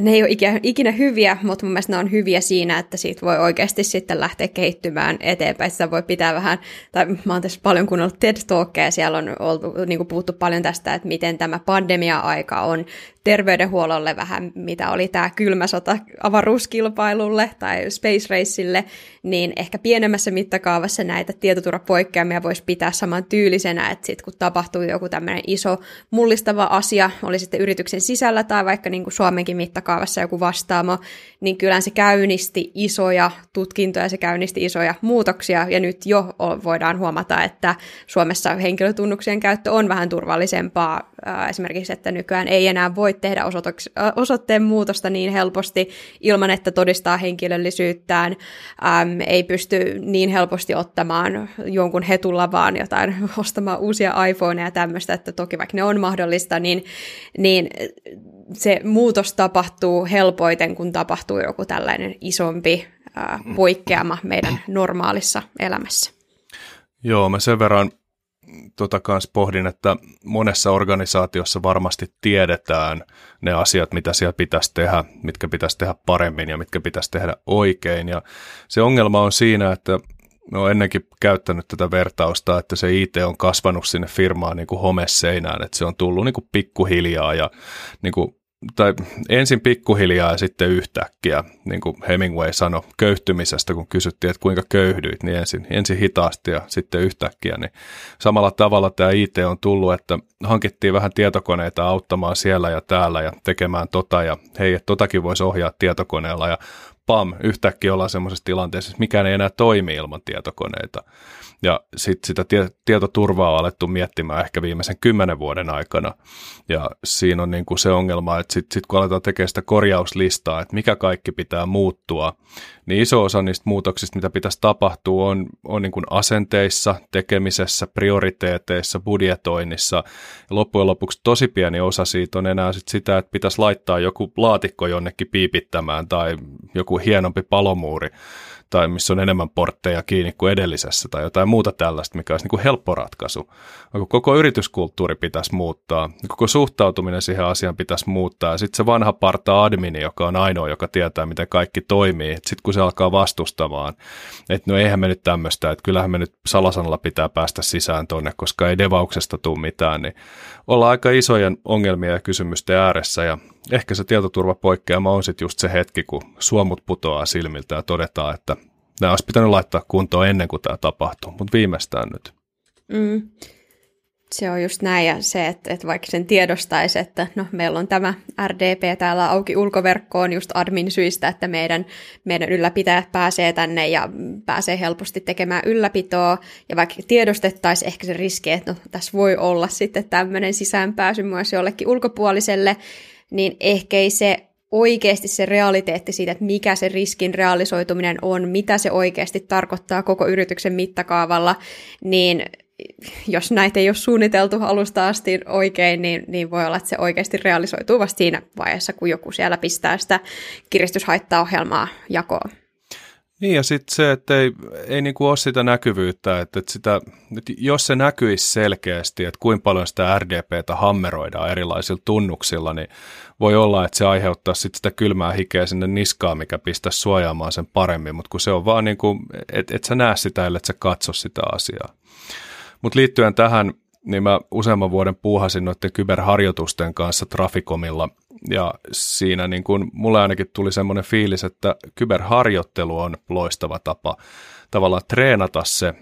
ne ei ole ikinä hyviä, mutta mun mielestä ne on hyviä siinä, että siitä voi oikeasti sitten lähteä kehittymään eteenpäin. Sitä voi pitää vähän, tai mä oon tässä paljon kuunnellut TED Talkia, siellä on oltu, niin puhuttu paljon tästä, että miten tämä pandemia-aika on terveydenhuollolle vähän, mitä oli tämä kylmä sota avaruuskilpailulle tai Space Raceille, niin ehkä pienemmässä mittakaavassa näitä tietoturvapoikkeamia voisi pitää saman tyylisenä, että sitten kun tapahtuu joku tämmöinen iso mullistava asia, oli sitten yrityksen sisällä tai vaikka niin kuin Suomenkin mittakaavassa joku vastaamo, niin kyllä se käynnisti isoja tutkintoja, se käynnisti isoja muutoksia, ja nyt jo voidaan huomata, että Suomessa henkilötunnuksien käyttö on vähän turvallisempaa, esimerkiksi, että nykyään ei enää voi tehdä osoitteen muutosta niin helposti ilman, että todistaa henkilöllisyyttään, äm, ei pysty niin helposti ottamaan jonkun hetulla vaan jotain, ostamaan uusia iPhoneja ja tämmöistä, että toki vaikka ne on mahdollista, niin, niin se muutos tapahtuu helpoiten, kun tapahtuu joku tällainen isompi ää, poikkeama meidän normaalissa elämässä. Joo, mä sen verran tota kanssa pohdin, että monessa organisaatiossa varmasti tiedetään ne asiat, mitä siellä pitäisi tehdä, mitkä pitäisi tehdä paremmin ja mitkä pitäisi tehdä oikein. Ja se ongelma on siinä, että on ennenkin käyttänyt tätä vertausta, että se IT on kasvanut sinne firmaan niin kuin homeseinään, että se on tullut niin kuin pikkuhiljaa ja niin kuin tai ensin pikkuhiljaa ja sitten yhtäkkiä, niin kuin Hemingway sanoi köyhtymisestä, kun kysyttiin, että kuinka köyhdyit, niin ensin, ensin hitaasti ja sitten yhtäkkiä. Niin samalla tavalla tämä IT on tullut, että hankittiin vähän tietokoneita auttamaan siellä ja täällä ja tekemään tota ja hei, että totakin voisi ohjaa tietokoneella ja pam, yhtäkkiä ollaan semmoisessa tilanteessa, että mikään ei enää toimi ilman tietokoneita. Ja sitten sitä tie- tietoturvaa on alettu miettimään ehkä viimeisen kymmenen vuoden aikana. Ja siinä on niin kuin se ongelma, että sitten sit kun aletaan tekemään sitä korjauslistaa, että mikä kaikki pitää muuttua, niin iso osa niistä muutoksista, mitä pitäisi tapahtua, on, on niin kuin asenteissa, tekemisessä, prioriteeteissa, budjetoinnissa. Ja loppujen lopuksi tosi pieni osa siitä on enää sit sitä, että pitäisi laittaa joku laatikko jonnekin piipittämään tai joku hienompi palomuuri tai missä on enemmän portteja kiinni kuin edellisessä tai jotain muuta tällaista, mikä olisi niin kuin helppo ratkaisu. Koko yrityskulttuuri pitäisi muuttaa, koko suhtautuminen siihen asiaan pitäisi muuttaa ja sitten se vanha parta admini, joka on ainoa, joka tietää, miten kaikki toimii, sitten kun se alkaa vastustamaan, että no eihän me nyt tämmöistä, että kyllähän me nyt salasanalla pitää päästä sisään tonne, koska ei devauksesta tule mitään, niin ollaan aika isojen ongelmia ja kysymysten ääressä ja ehkä se tietoturvapoikkeama on sitten just se hetki, kun suomut putoaa silmiltä ja todetaan, että nämä olisi pitänyt laittaa kuntoon ennen kuin tämä tapahtuu, mutta viimeistään nyt. Mm. Se on just näin, ja se, että, että vaikka sen tiedostaisi, että no, meillä on tämä RDP täällä auki ulkoverkkoon just admin syistä, että meidän, meidän ylläpitäjät pääsee tänne ja pääsee helposti tekemään ylläpitoa, ja vaikka tiedostettaisiin ehkä se riski, että no, tässä voi olla sitten tämmöinen sisäänpääsy myös jollekin ulkopuoliselle, niin ehkä ei se oikeasti se realiteetti siitä, että mikä se riskin realisoituminen on, mitä se oikeasti tarkoittaa koko yrityksen mittakaavalla, niin jos näitä ei ole suunniteltu alusta asti oikein, niin, niin voi olla, että se oikeasti realisoituu vasta siinä vaiheessa, kun joku siellä pistää sitä kiristyshaittaohjelmaa jakoon. Niin ja sitten se, että ei, ei niinku ole sitä näkyvyyttä, että, että, sitä, että jos se näkyisi selkeästi, että kuinka paljon sitä RDPtä hammeroidaan erilaisilla tunnuksilla, niin voi olla, että se aiheuttaa sit sitä kylmää hikeä sinne niskaan, mikä pistää suojaamaan sen paremmin, mutta kun se on vaan niin kuin, et, et sä näe sitä, ellei sä katso sitä asiaa. Mutta liittyen tähän, niin mä useamman vuoden puuhasin noiden kyberharjoitusten kanssa Trafikomilla, ja siinä niin kun mulle ainakin tuli semmoinen fiilis, että kyberharjoittelu on loistava tapa tavallaan treenata se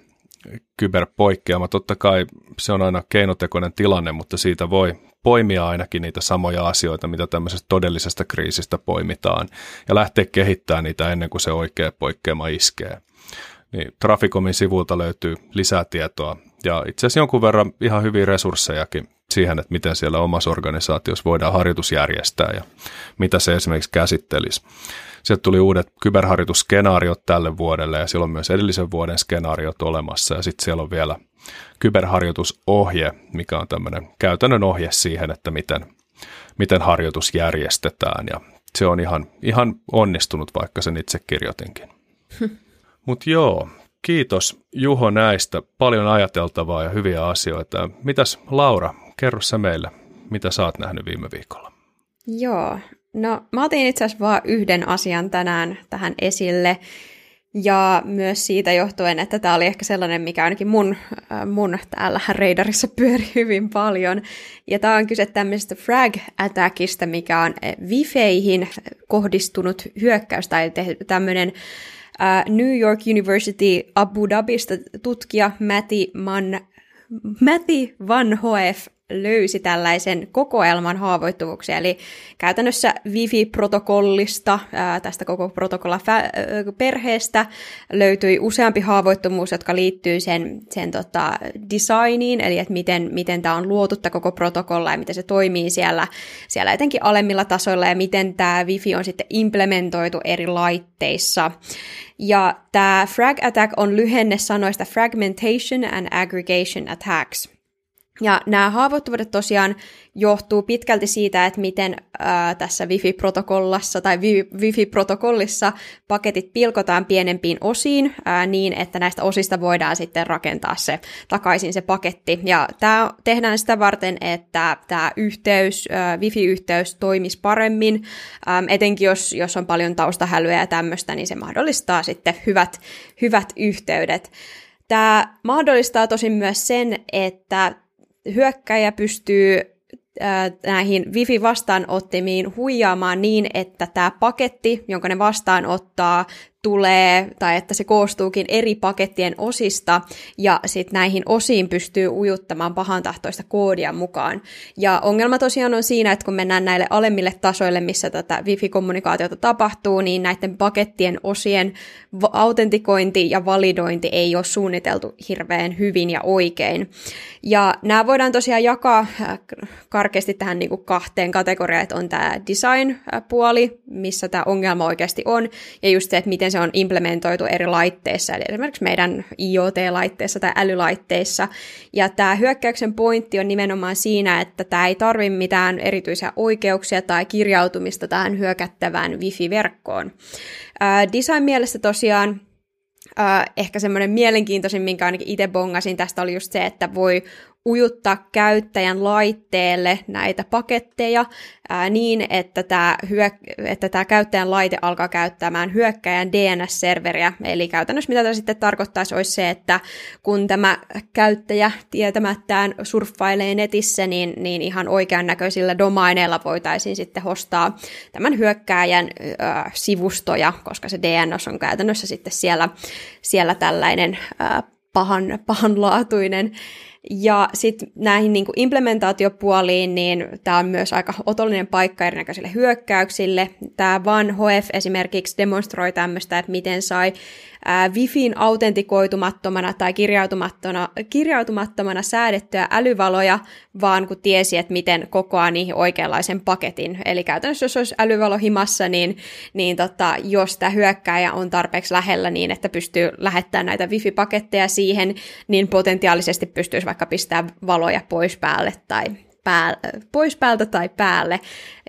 kyberpoikkeama. Totta kai se on aina keinotekoinen tilanne, mutta siitä voi poimia ainakin niitä samoja asioita, mitä tämmöisestä todellisesta kriisistä poimitaan, ja lähteä kehittämään niitä ennen kuin se oikea poikkeama iskee. niin Traficomin sivulta löytyy lisää tietoa ja itse asiassa jonkun verran ihan hyviä resurssejakin siihen, että miten siellä omassa organisaatiossa voidaan harjoitus järjestää ja mitä se esimerkiksi käsittelisi. Sieltä tuli uudet kyberharjoitusskenaariot tälle vuodelle ja siellä on myös edellisen vuoden skenaariot olemassa ja sitten siellä on vielä kyberharjoitusohje, mikä on tämmöinen käytännön ohje siihen, että miten, miten harjoitus järjestetään ja se on ihan, ihan onnistunut, vaikka sen itse kirjoitinkin. Mutta joo, kiitos Juho näistä. Paljon ajateltavaa ja hyviä asioita. Mitäs Laura, kerro sä meille, mitä sä oot nähnyt viime viikolla? Joo, no mä otin itse asiassa vaan yhden asian tänään tähän esille. Ja myös siitä johtuen, että tämä oli ehkä sellainen, mikä ainakin mun, äh, mun täällä reidarissa pyöri hyvin paljon. Ja tämä on kyse tämmöisestä frag-attackista, mikä on Wifeihin kohdistunut hyökkäys tai tämmöinen uh, New York University Abu Dhabista tutkija Matty, Man, Matty Van Hoef löysi tällaisen kokoelman haavoittuvuuksia, eli käytännössä Wi-Fi-protokollista, tästä koko protokolla-perheestä, löytyi useampi haavoittuvuus, jotka liittyy sen, sen tota, designiin, eli että miten, miten tämä on luotu tämä koko protokolla ja miten se toimii siellä, siellä etenkin alemmilla tasoilla ja miten tämä Wi-Fi on sitten implementoitu eri laitteissa. Ja tämä frag attack on lyhenne sanoista fragmentation and aggregation attacks – ja nämä haavoittuvuudet tosiaan johtuu pitkälti siitä, että miten ää, tässä Wi-Fi-protokollassa tai Wi-Fi-protokollissa paketit pilkotaan pienempiin osiin ää, niin, että näistä osista voidaan sitten rakentaa se takaisin se paketti. Ja tämä tehdään sitä varten, että tämä yhteys, ää, Wi-Fi-yhteys toimisi paremmin, ää, etenkin jos, jos on paljon taustahälyä ja tämmöistä, niin se mahdollistaa sitten hyvät, hyvät yhteydet. Tämä mahdollistaa tosin myös sen, että hyökkäjä pystyy näihin Wifi-vastaanottimiin huijaamaan niin, että tämä paketti, jonka ne vastaanottaa, tulee, tai että se koostuukin eri pakettien osista, ja sitten näihin osiin pystyy ujuttamaan pahantahtoista koodia mukaan. Ja ongelma tosiaan on siinä, että kun mennään näille alemmille tasoille, missä tätä wifi-kommunikaatiota tapahtuu, niin näiden pakettien osien autentikointi ja validointi ei ole suunniteltu hirveän hyvin ja oikein. Ja nämä voidaan tosiaan jakaa äh, karkeasti tähän niin kuin kahteen kategoriaan, että on tämä design-puoli, missä tämä ongelma oikeasti on, ja just se, että miten se on implementoitu eri laitteissa, eli esimerkiksi meidän IoT-laitteissa tai älylaitteissa. Ja tämä hyökkäyksen pointti on nimenomaan siinä, että tämä ei tarvitse mitään erityisiä oikeuksia tai kirjautumista tähän hyökättävään Wi-Fi-verkkoon. design mielessä tosiaan Uh, ehkä semmoinen mielenkiintoisin, minkä ainakin itse bongasin tästä, oli just se, että voi ujuttaa käyttäjän laitteelle näitä paketteja ää, niin, että tämä, hyök- että tämä käyttäjän laite alkaa käyttämään hyökkäjän DNS-serveriä. Eli käytännössä mitä tämä sitten tarkoittaisi olisi se, että kun tämä käyttäjä tietämättään surffailee netissä, niin, niin ihan oikean näköisillä domaineilla voitaisiin sitten hostaa tämän hyökkääjän ää, sivustoja, koska se DNS on käytännössä sitten siellä, siellä tällainen ää, pahan, pahanlaatuinen ja sitten näihin niin implementaatiopuoliin, niin tämä on myös aika otollinen paikka erinäköisille hyökkäyksille. Tämä Van Hoef esimerkiksi demonstroi tämmöistä, että miten sai ää, Wifin autentikoitumattomana tai kirjautumattomana, kirjautumattomana säädettyä älyvaloja, vaan kun tiesi, että miten kokoaa niihin oikeanlaisen paketin. Eli käytännössä jos olisi älyvalo himassa, niin, niin tota, jos tämä hyökkääjä on tarpeeksi lähellä niin, että pystyy lähettämään näitä wifi-paketteja siihen, niin potentiaalisesti pystyisi vaikka pistää valoja pois päälle tai pää, pois päältä tai päälle.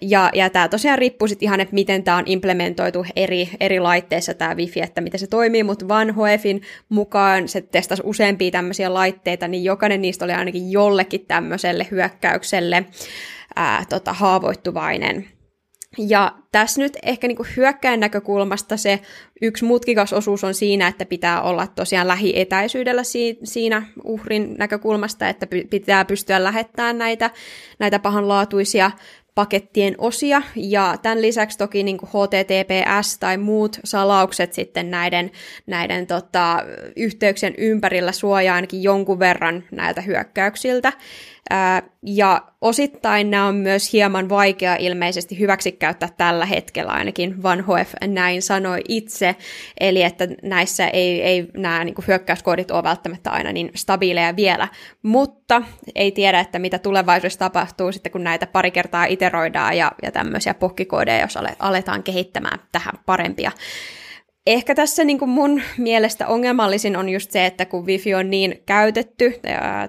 Ja, ja tämä tosiaan riippuu sitten ihan, että miten tämä on implementoitu eri, eri laitteissa tämä Wi-Fi, että miten se toimii, mutta Van Hoefin mukaan se testasi useampia tämmöisiä laitteita, niin jokainen niistä oli ainakin jollekin tämmöiselle hyökkäykselle ää, tota, haavoittuvainen. Ja tässä nyt ehkä niin hyökkäin näkökulmasta se yksi mutkikas osuus on siinä, että pitää olla tosiaan lähietäisyydellä siinä uhrin näkökulmasta, että pitää pystyä lähettämään näitä, näitä pahanlaatuisia pakettien osia, ja tämän lisäksi toki niin kuin HTTPS tai muut salaukset sitten näiden, näiden tota, yhteyksien ympärillä suojaa ainakin jonkun verran näiltä hyökkäyksiltä. Ja osittain nämä on myös hieman vaikea ilmeisesti hyväksikäyttää tällä hetkellä, ainakin Van Hoef näin sanoi itse, eli että näissä ei, ei nämä niin hyökkäyskoodit ole välttämättä aina niin stabiileja vielä, mutta ei tiedä, että mitä tulevaisuudessa tapahtuu sitten, kun näitä pari kertaa iteroidaan ja, ja tämmöisiä pokkikoodeja, jos aletaan kehittämään tähän parempia Ehkä tässä niin kuin mun mielestä ongelmallisin on just se, että kun Wifi on niin käytetty,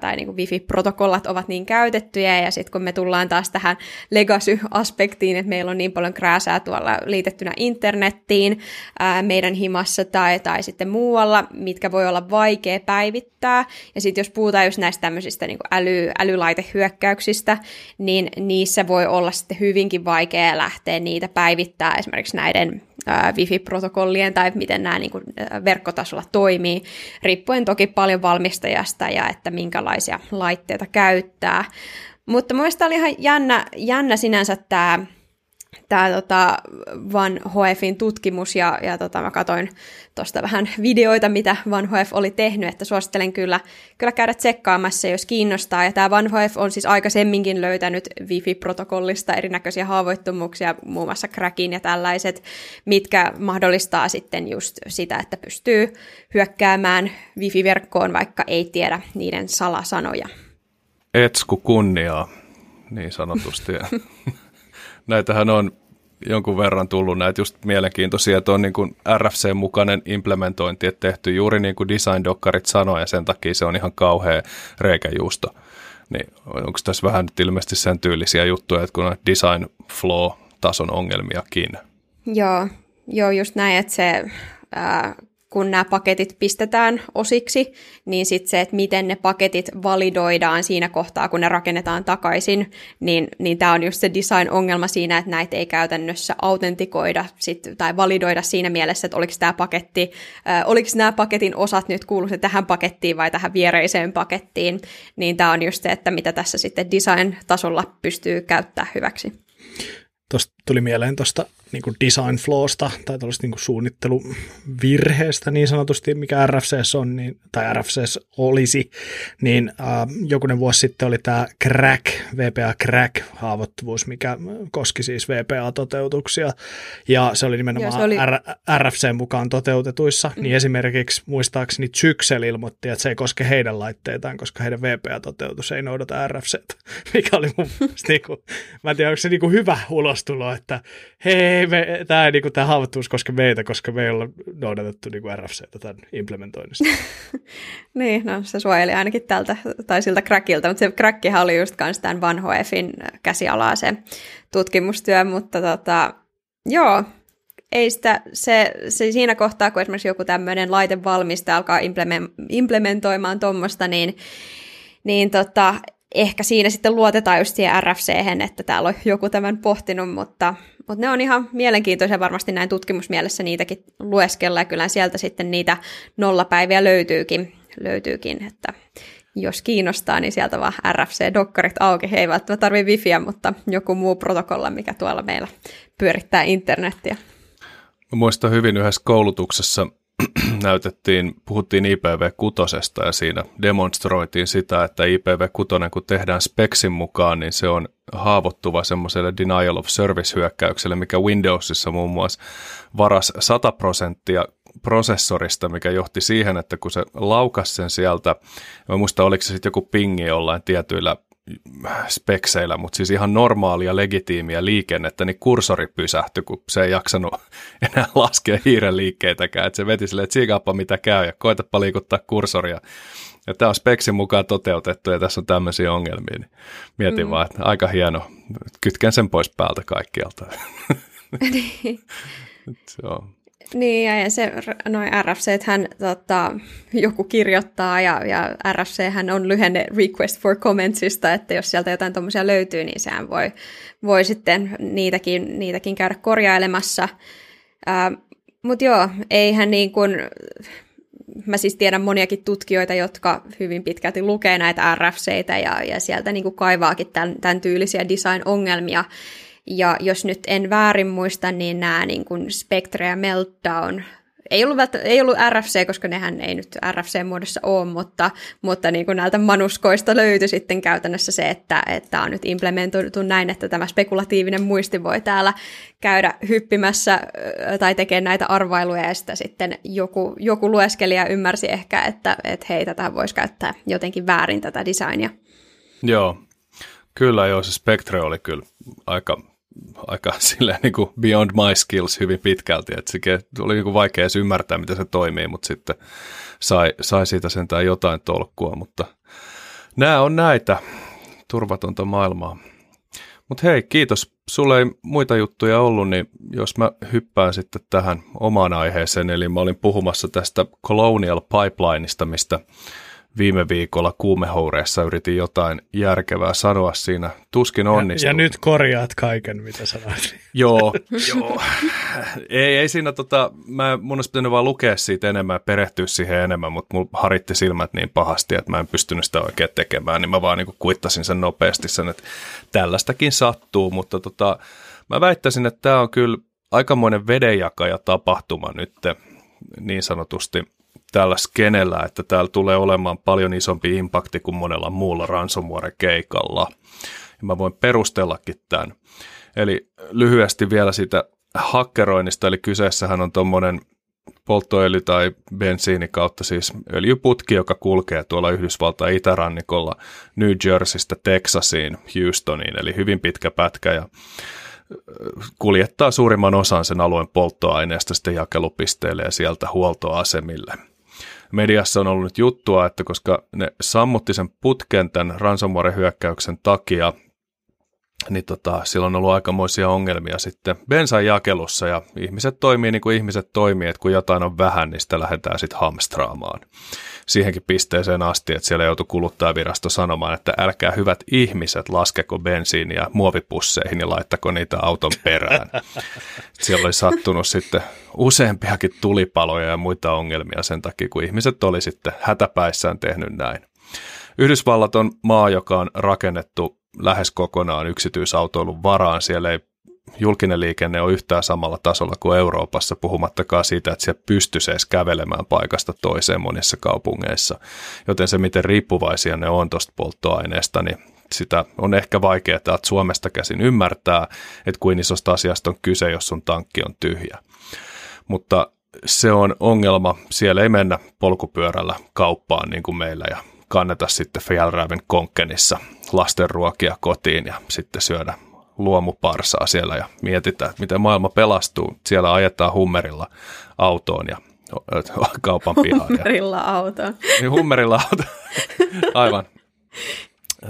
tai niin kuin Wifi-protokollat ovat niin käytettyjä, ja sitten kun me tullaan taas tähän legacy-aspektiin, että meillä on niin paljon krääsää tuolla liitettynä internettiin meidän himassa tai, tai sitten muualla, mitkä voi olla vaikea päivittää, ja sitten jos puhutaan just näistä tämmöisistä niin kuin äly, älylaitehyökkäyksistä, niin niissä voi olla sitten hyvinkin vaikea lähteä niitä päivittää esimerkiksi näiden Wi-Fi-protokollien tai miten nämä niin kuin, verkkotasolla toimii, riippuen toki paljon valmistajasta ja että minkälaisia laitteita käyttää. Mutta mielestäni oli ihan jännä, jännä sinänsä tämä tämä tota Van Hoefin tutkimus ja, ja tota, mä katsoin tuosta vähän videoita, mitä Van Hoef oli tehnyt, että suosittelen kyllä, kyllä käydä tsekkaamassa, jos kiinnostaa. Ja tämä Van Hoef on siis aikaisemminkin löytänyt Wi-Fi-protokollista erinäköisiä haavoittumuksia, muun muassa crackin ja tällaiset, mitkä mahdollistaa sitten just sitä, että pystyy hyökkäämään Wi-Fi-verkkoon, vaikka ei tiedä niiden salasanoja. Etsku kunniaa, niin sanotusti. näitähän on jonkun verran tullut näitä just mielenkiintoisia, että on niin kuin RFC-mukainen implementointi, että tehty juuri niin kuin design-dokkarit sanoi, ja sen takia se on ihan kauhea reikäjuusto. Niin onko tässä vähän nyt ilmeisesti sen tyylisiä juttuja, että kun on design flow-tason ongelmiakin? Joo, joo just näin, että se ää, kun nämä paketit pistetään osiksi, niin sitten se, että miten ne paketit validoidaan siinä kohtaa, kun ne rakennetaan takaisin, niin, niin tämä on just se design-ongelma siinä, että näitä ei käytännössä autentikoida sit, tai validoida siinä mielessä, että oliko tämä paketti, äh, oliko nämä paketin osat nyt kuuluisi tähän pakettiin vai tähän viereiseen pakettiin, niin tämä on just se, että mitä tässä sitten design-tasolla pystyy käyttämään hyväksi. Tuosta tuli mieleen tuosta niin design flowsta tai tuollaista niin suunnitteluvirheestä niin sanotusti, mikä RFCS on, niin, tai RFCS olisi, niin äh, jokunen vuosi sitten oli tämä crack, VPA crack haavoittuvuus, mikä koski siis VPA-toteutuksia, ja se oli nimenomaan Joo, se oli... R- RFC mukaan toteutetuissa, mm. niin esimerkiksi muistaakseni Zyxel ilmoitti, että se ei koske heidän laitteitaan, koska heidän VPA-toteutus ei noudata RFC, mikä oli mun mielestä, niin kuin, mä en tiedä, onko se niin kuin hyvä ulostulo, että hei, ei me, tämä ei niinku, tämä haavoittuvuus koske meitä, koska me ei olla noudatettu niinku RFC tämän implementoinnista. niin, no se suojeli ainakin tältä, tai siltä crackilta, mutta se crackihan oli just kans tämän Van Hoefin käsialaa se tutkimustyö, mutta tota, joo, ei sitä, se, se siinä kohtaa, kun esimerkiksi joku tämmöinen laitevalmistaja alkaa implementoimaan tuommoista, niin, niin tota, ehkä siinä sitten luotetaan just siihen rfc että täällä on joku tämän pohtinut, mutta, mutta ne on ihan mielenkiintoisia varmasti näin tutkimusmielessä niitäkin lueskella, ja kyllä sieltä sitten niitä nollapäiviä löytyykin, löytyykin että jos kiinnostaa, niin sieltä vaan RFC-dokkarit auki. He ei välttämättä tarvitse wifiä, mutta joku muu protokolla, mikä tuolla meillä pyörittää internettiä. Mä muistan hyvin yhdessä koulutuksessa näytettiin, puhuttiin IPv6 ja siinä demonstroitiin sitä, että IPv6 kun tehdään speksin mukaan, niin se on haavoittuva semmoiselle denial of service-hyökkäykselle, mikä Windowsissa muun muassa varas 100 prosenttia prosessorista, mikä johti siihen, että kun se laukas sen sieltä, mä muista oliko se sitten joku pingi jollain tietyillä spekseillä, mutta siis ihan normaalia, legitiimiä liikennettä, niin kursori pysähtyi, kun se ei jaksanut enää laskea hiiren liikkeitäkään. Että se veti silleen, että siikaappa mitä käy ja koetapa liikuttaa kursoria. Ja tämä on speksin mukaan toteutettu ja tässä on tämmöisiä ongelmia. Niin mietin mm. vaan, että aika hieno. Kytken sen pois päältä kaikkialta. Se on. Niin, ja se, noin RFC, hän tota, joku kirjoittaa, ja, ja RFC hän on lyhenne Request for Commentsista, että jos sieltä jotain tuommoisia löytyy, niin sehän voi, voi sitten niitäkin, niitäkin käydä korjailemassa. Mutta joo, eihän niin kuin, mä siis tiedän moniakin tutkijoita, jotka hyvin pitkälti lukee näitä RFCitä ja, ja sieltä niin kuin kaivaakin tämän, tämän tyylisiä design-ongelmia. Ja jos nyt en väärin muista, niin nämä niin kuin Spectre ja Meltdown ei ollut, ei ollut RFC, koska nehän ei nyt RFC-muodossa ole, mutta, mutta niin kuin näiltä manuskoista löytyi sitten käytännössä se, että, että on nyt implementoitu näin, että tämä spekulatiivinen muisti voi täällä käydä hyppimässä tai tekemään näitä arvailuja, ja sitä sitten joku, joku lueskelija ymmärsi ehkä, että, että hei, tätä voisi käyttää jotenkin väärin tätä designia. Joo, kyllä joo, se Spectre oli kyllä aika aika silleen niin kuin beyond my skills hyvin pitkälti, että se oli niin kuin vaikea edes ymmärtää, miten se toimii, mutta sitten sai, sai siitä sentään jotain tolkkua, mutta nämä on näitä turvatonta maailmaa. Mutta hei, kiitos. Sulle ei muita juttuja ollut, niin jos mä hyppään sitten tähän omaan aiheeseen, eli mä olin puhumassa tästä Colonial Pipelineista, mistä viime viikolla kuumehoureessa yritin jotain järkevää sanoa siinä. Tuskin onnistuu. Ja, ja nyt korjaat kaiken, mitä sanoit. joo, joo. Ei, ei siinä tota, mä, mun olisi pitänyt vaan lukea siitä enemmän ja perehtyä siihen enemmän, mutta mulla haritti silmät niin pahasti, että mä en pystynyt sitä oikein tekemään, niin mä vaan niin kuittasin sen nopeasti sen, että tällaistakin sattuu, mutta tota, mä väittäisin, että tämä on kyllä aikamoinen vedenjakaja tapahtuma nyt niin sanotusti – tällä skenellä, että täällä tulee olemaan paljon isompi impakti kuin monella muulla ransomware-keikalla. Ja mä voin perustellakin tämän. Eli lyhyesti vielä siitä hakkeroinnista, eli kyseessähän on tuommoinen polttoöljy- tai bensiini kautta siis öljyputki, joka kulkee tuolla Yhdysvaltain itärannikolla New Jerseystä Texasiin, Houstoniin, eli hyvin pitkä pätkä ja kuljettaa suurimman osan sen alueen polttoaineesta sitten jakelupisteelle ja sieltä huoltoasemille mediassa on ollut nyt juttua, että koska ne sammutti sen putken tämän ransomware-hyökkäyksen takia, niin tota, sillä on ollut aikamoisia ongelmia sitten bensan jakelussa ja ihmiset toimii niin kuin ihmiset toimii, että kun jotain on vähän, niin sitä lähdetään sitten hamstraamaan. Siihenkin pisteeseen asti, että siellä joutui kuluttajavirasto sanomaan, että älkää hyvät ihmiset laskeko bensiiniä muovipusseihin ja laittako niitä auton perään. Siellä oli sattunut sitten useampiakin tulipaloja ja muita ongelmia sen takia, kun ihmiset oli sitten hätäpäissään tehnyt näin. Yhdysvallat on maa, joka on rakennettu lähes kokonaan yksityisautoilun varaan. Siellä ei julkinen liikenne ole yhtään samalla tasolla kuin Euroopassa, puhumattakaan siitä, että siellä pystyisi edes kävelemään paikasta toiseen monissa kaupungeissa. Joten se, miten riippuvaisia ne on tuosta polttoaineesta, niin sitä on ehkä vaikea täältä Suomesta käsin ymmärtää, että kuin isosta asiasta on kyse, jos sun tankki on tyhjä. Mutta se on ongelma. Siellä ei mennä polkupyörällä kauppaan niin kuin meillä ja kanneta sitten Fjällräven konkkenissa lastenruokia kotiin ja sitten syödä luomuparsaa siellä ja mietitään, että miten maailma pelastuu. Siellä ajetaan hummerilla autoon ja kaupan pihaan. Hummerilla autoon. Niin, hummerilla autoon. Aivan.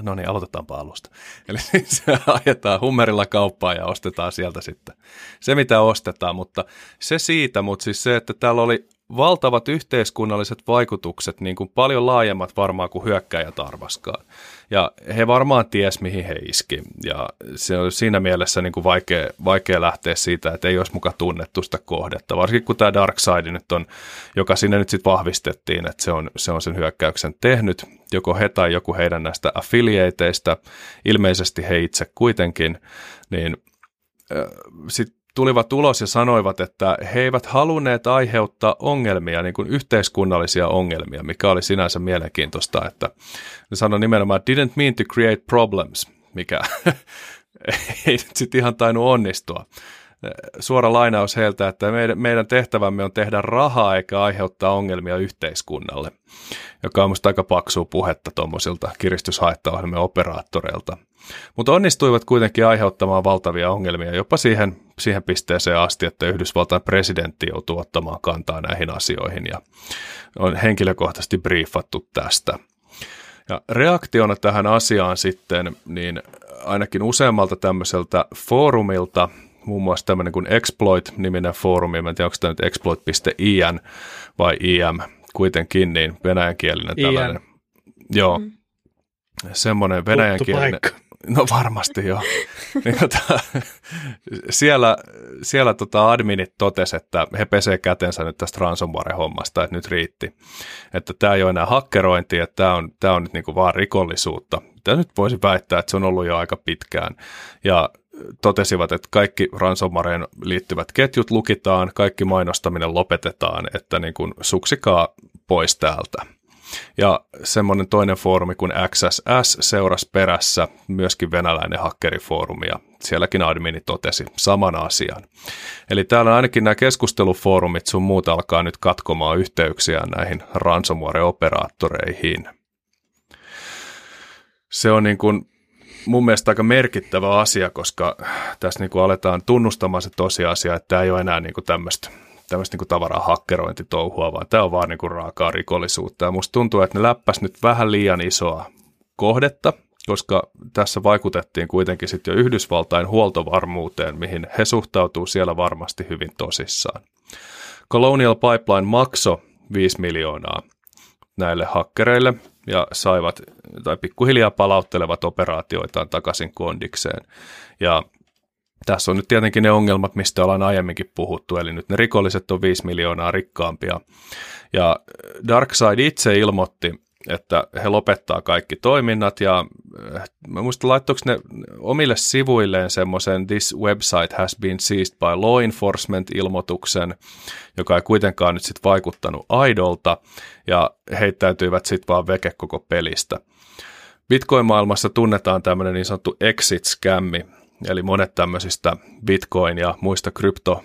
No niin, aloitetaanpa alusta. Eli siis ajetaan hummerilla kauppaan ja ostetaan sieltä sitten se, mitä ostetaan, mutta se siitä, mutta siis se, että täällä oli valtavat yhteiskunnalliset vaikutukset, niin kuin paljon laajemmat varmaan kuin hyökkäjät arvaskaan. Ja he varmaan ties, mihin he iski. Ja se on siinä mielessä niin kuin vaikea, vaikea lähteä siitä, että ei olisi muka tunnettu sitä kohdetta. Varsinkin kun tämä Dark Side nyt on, joka sinne nyt sitten vahvistettiin, että se on, se on sen hyökkäyksen tehnyt. Joko he tai joku heidän näistä affiliateista, ilmeisesti he itse kuitenkin, niin sitten tulivat ulos ja sanoivat, että he eivät halunneet aiheuttaa ongelmia, niin kuin yhteiskunnallisia ongelmia, mikä oli sinänsä mielenkiintoista, että ne sanoi nimenomaan didn't mean to create problems, mikä ei nyt sitten ihan tainnut onnistua. Suora lainaus heiltä, että meidän tehtävämme on tehdä rahaa eikä aiheuttaa ongelmia yhteiskunnalle, joka on minusta aika paksua puhetta tuommoisilta kiristyshaittaohjelmien operaattoreilta. Mutta onnistuivat kuitenkin aiheuttamaan valtavia ongelmia jopa siihen, siihen pisteeseen asti, että Yhdysvaltain presidentti joutuu ottamaan kantaa näihin asioihin ja on henkilökohtaisesti briefattu tästä. Ja reaktiona tähän asiaan sitten, niin ainakin useammalta tämmöiseltä foorumilta, muun muassa tämmöinen kuin Exploit-niminen foorumi, en tiedä onko tämä nyt exploit.in vai IM kuitenkin, niin venäjänkielinen tällainen. Joo, mm. semmoinen venäjänkielinen. No varmasti joo. niin, tota, siellä siellä tota adminit totesi, että he pesee kätensä nyt tästä ransomware-hommasta, että nyt riitti. Että tämä ei ole enää hakkerointi, että tämä on, tämä on nyt niinku vaan rikollisuutta. Tämä nyt voisi väittää, että se on ollut jo aika pitkään. Ja totesivat, että kaikki ransomwareen liittyvät ketjut lukitaan, kaikki mainostaminen lopetetaan, että niin kuin suksikaa pois täältä. Ja semmoinen toinen foorumi kuin XSS seurasi perässä, myöskin venäläinen hakkerifoorumi, ja sielläkin admini totesi saman asian. Eli täällä ainakin nämä keskustelufoorumit sun muut alkaa nyt katkomaan yhteyksiä näihin ransomware-operaattoreihin. Se on niin kuin mun mielestä aika merkittävä asia, koska tässä niin kuin aletaan tunnustamaan se tosiasia, että tämä ei ole enää niin kuin tämmöistä tämmöistä niin tavaraa hakkerointitouhua, vaan tämä on vaan niin kuin raakaa rikollisuutta. Ja musta tuntuu, että ne läppäs nyt vähän liian isoa kohdetta, koska tässä vaikutettiin kuitenkin sitten jo Yhdysvaltain huoltovarmuuteen, mihin he suhtautuu siellä varmasti hyvin tosissaan. Colonial Pipeline maksoi 5 miljoonaa näille hakkereille ja saivat tai pikkuhiljaa palauttelevat operaatioitaan takaisin kondikseen. Ja tässä on nyt tietenkin ne ongelmat, mistä ollaan aiemminkin puhuttu, eli nyt ne rikolliset on 5 miljoonaa rikkaampia. Ja Darkseid itse ilmoitti, että he lopettaa kaikki toiminnat ja äh, mä muistan laittoiko ne omille sivuilleen semmoisen This website has been seized by law enforcement-ilmoituksen, joka ei kuitenkaan nyt sitten vaikuttanut aidolta ja heittäytyivät sitten vaan veke koko pelistä. Bitcoin-maailmassa tunnetaan tämmöinen niin sanottu exit-skämmi, eli monet tämmöisistä Bitcoin- ja muista krypto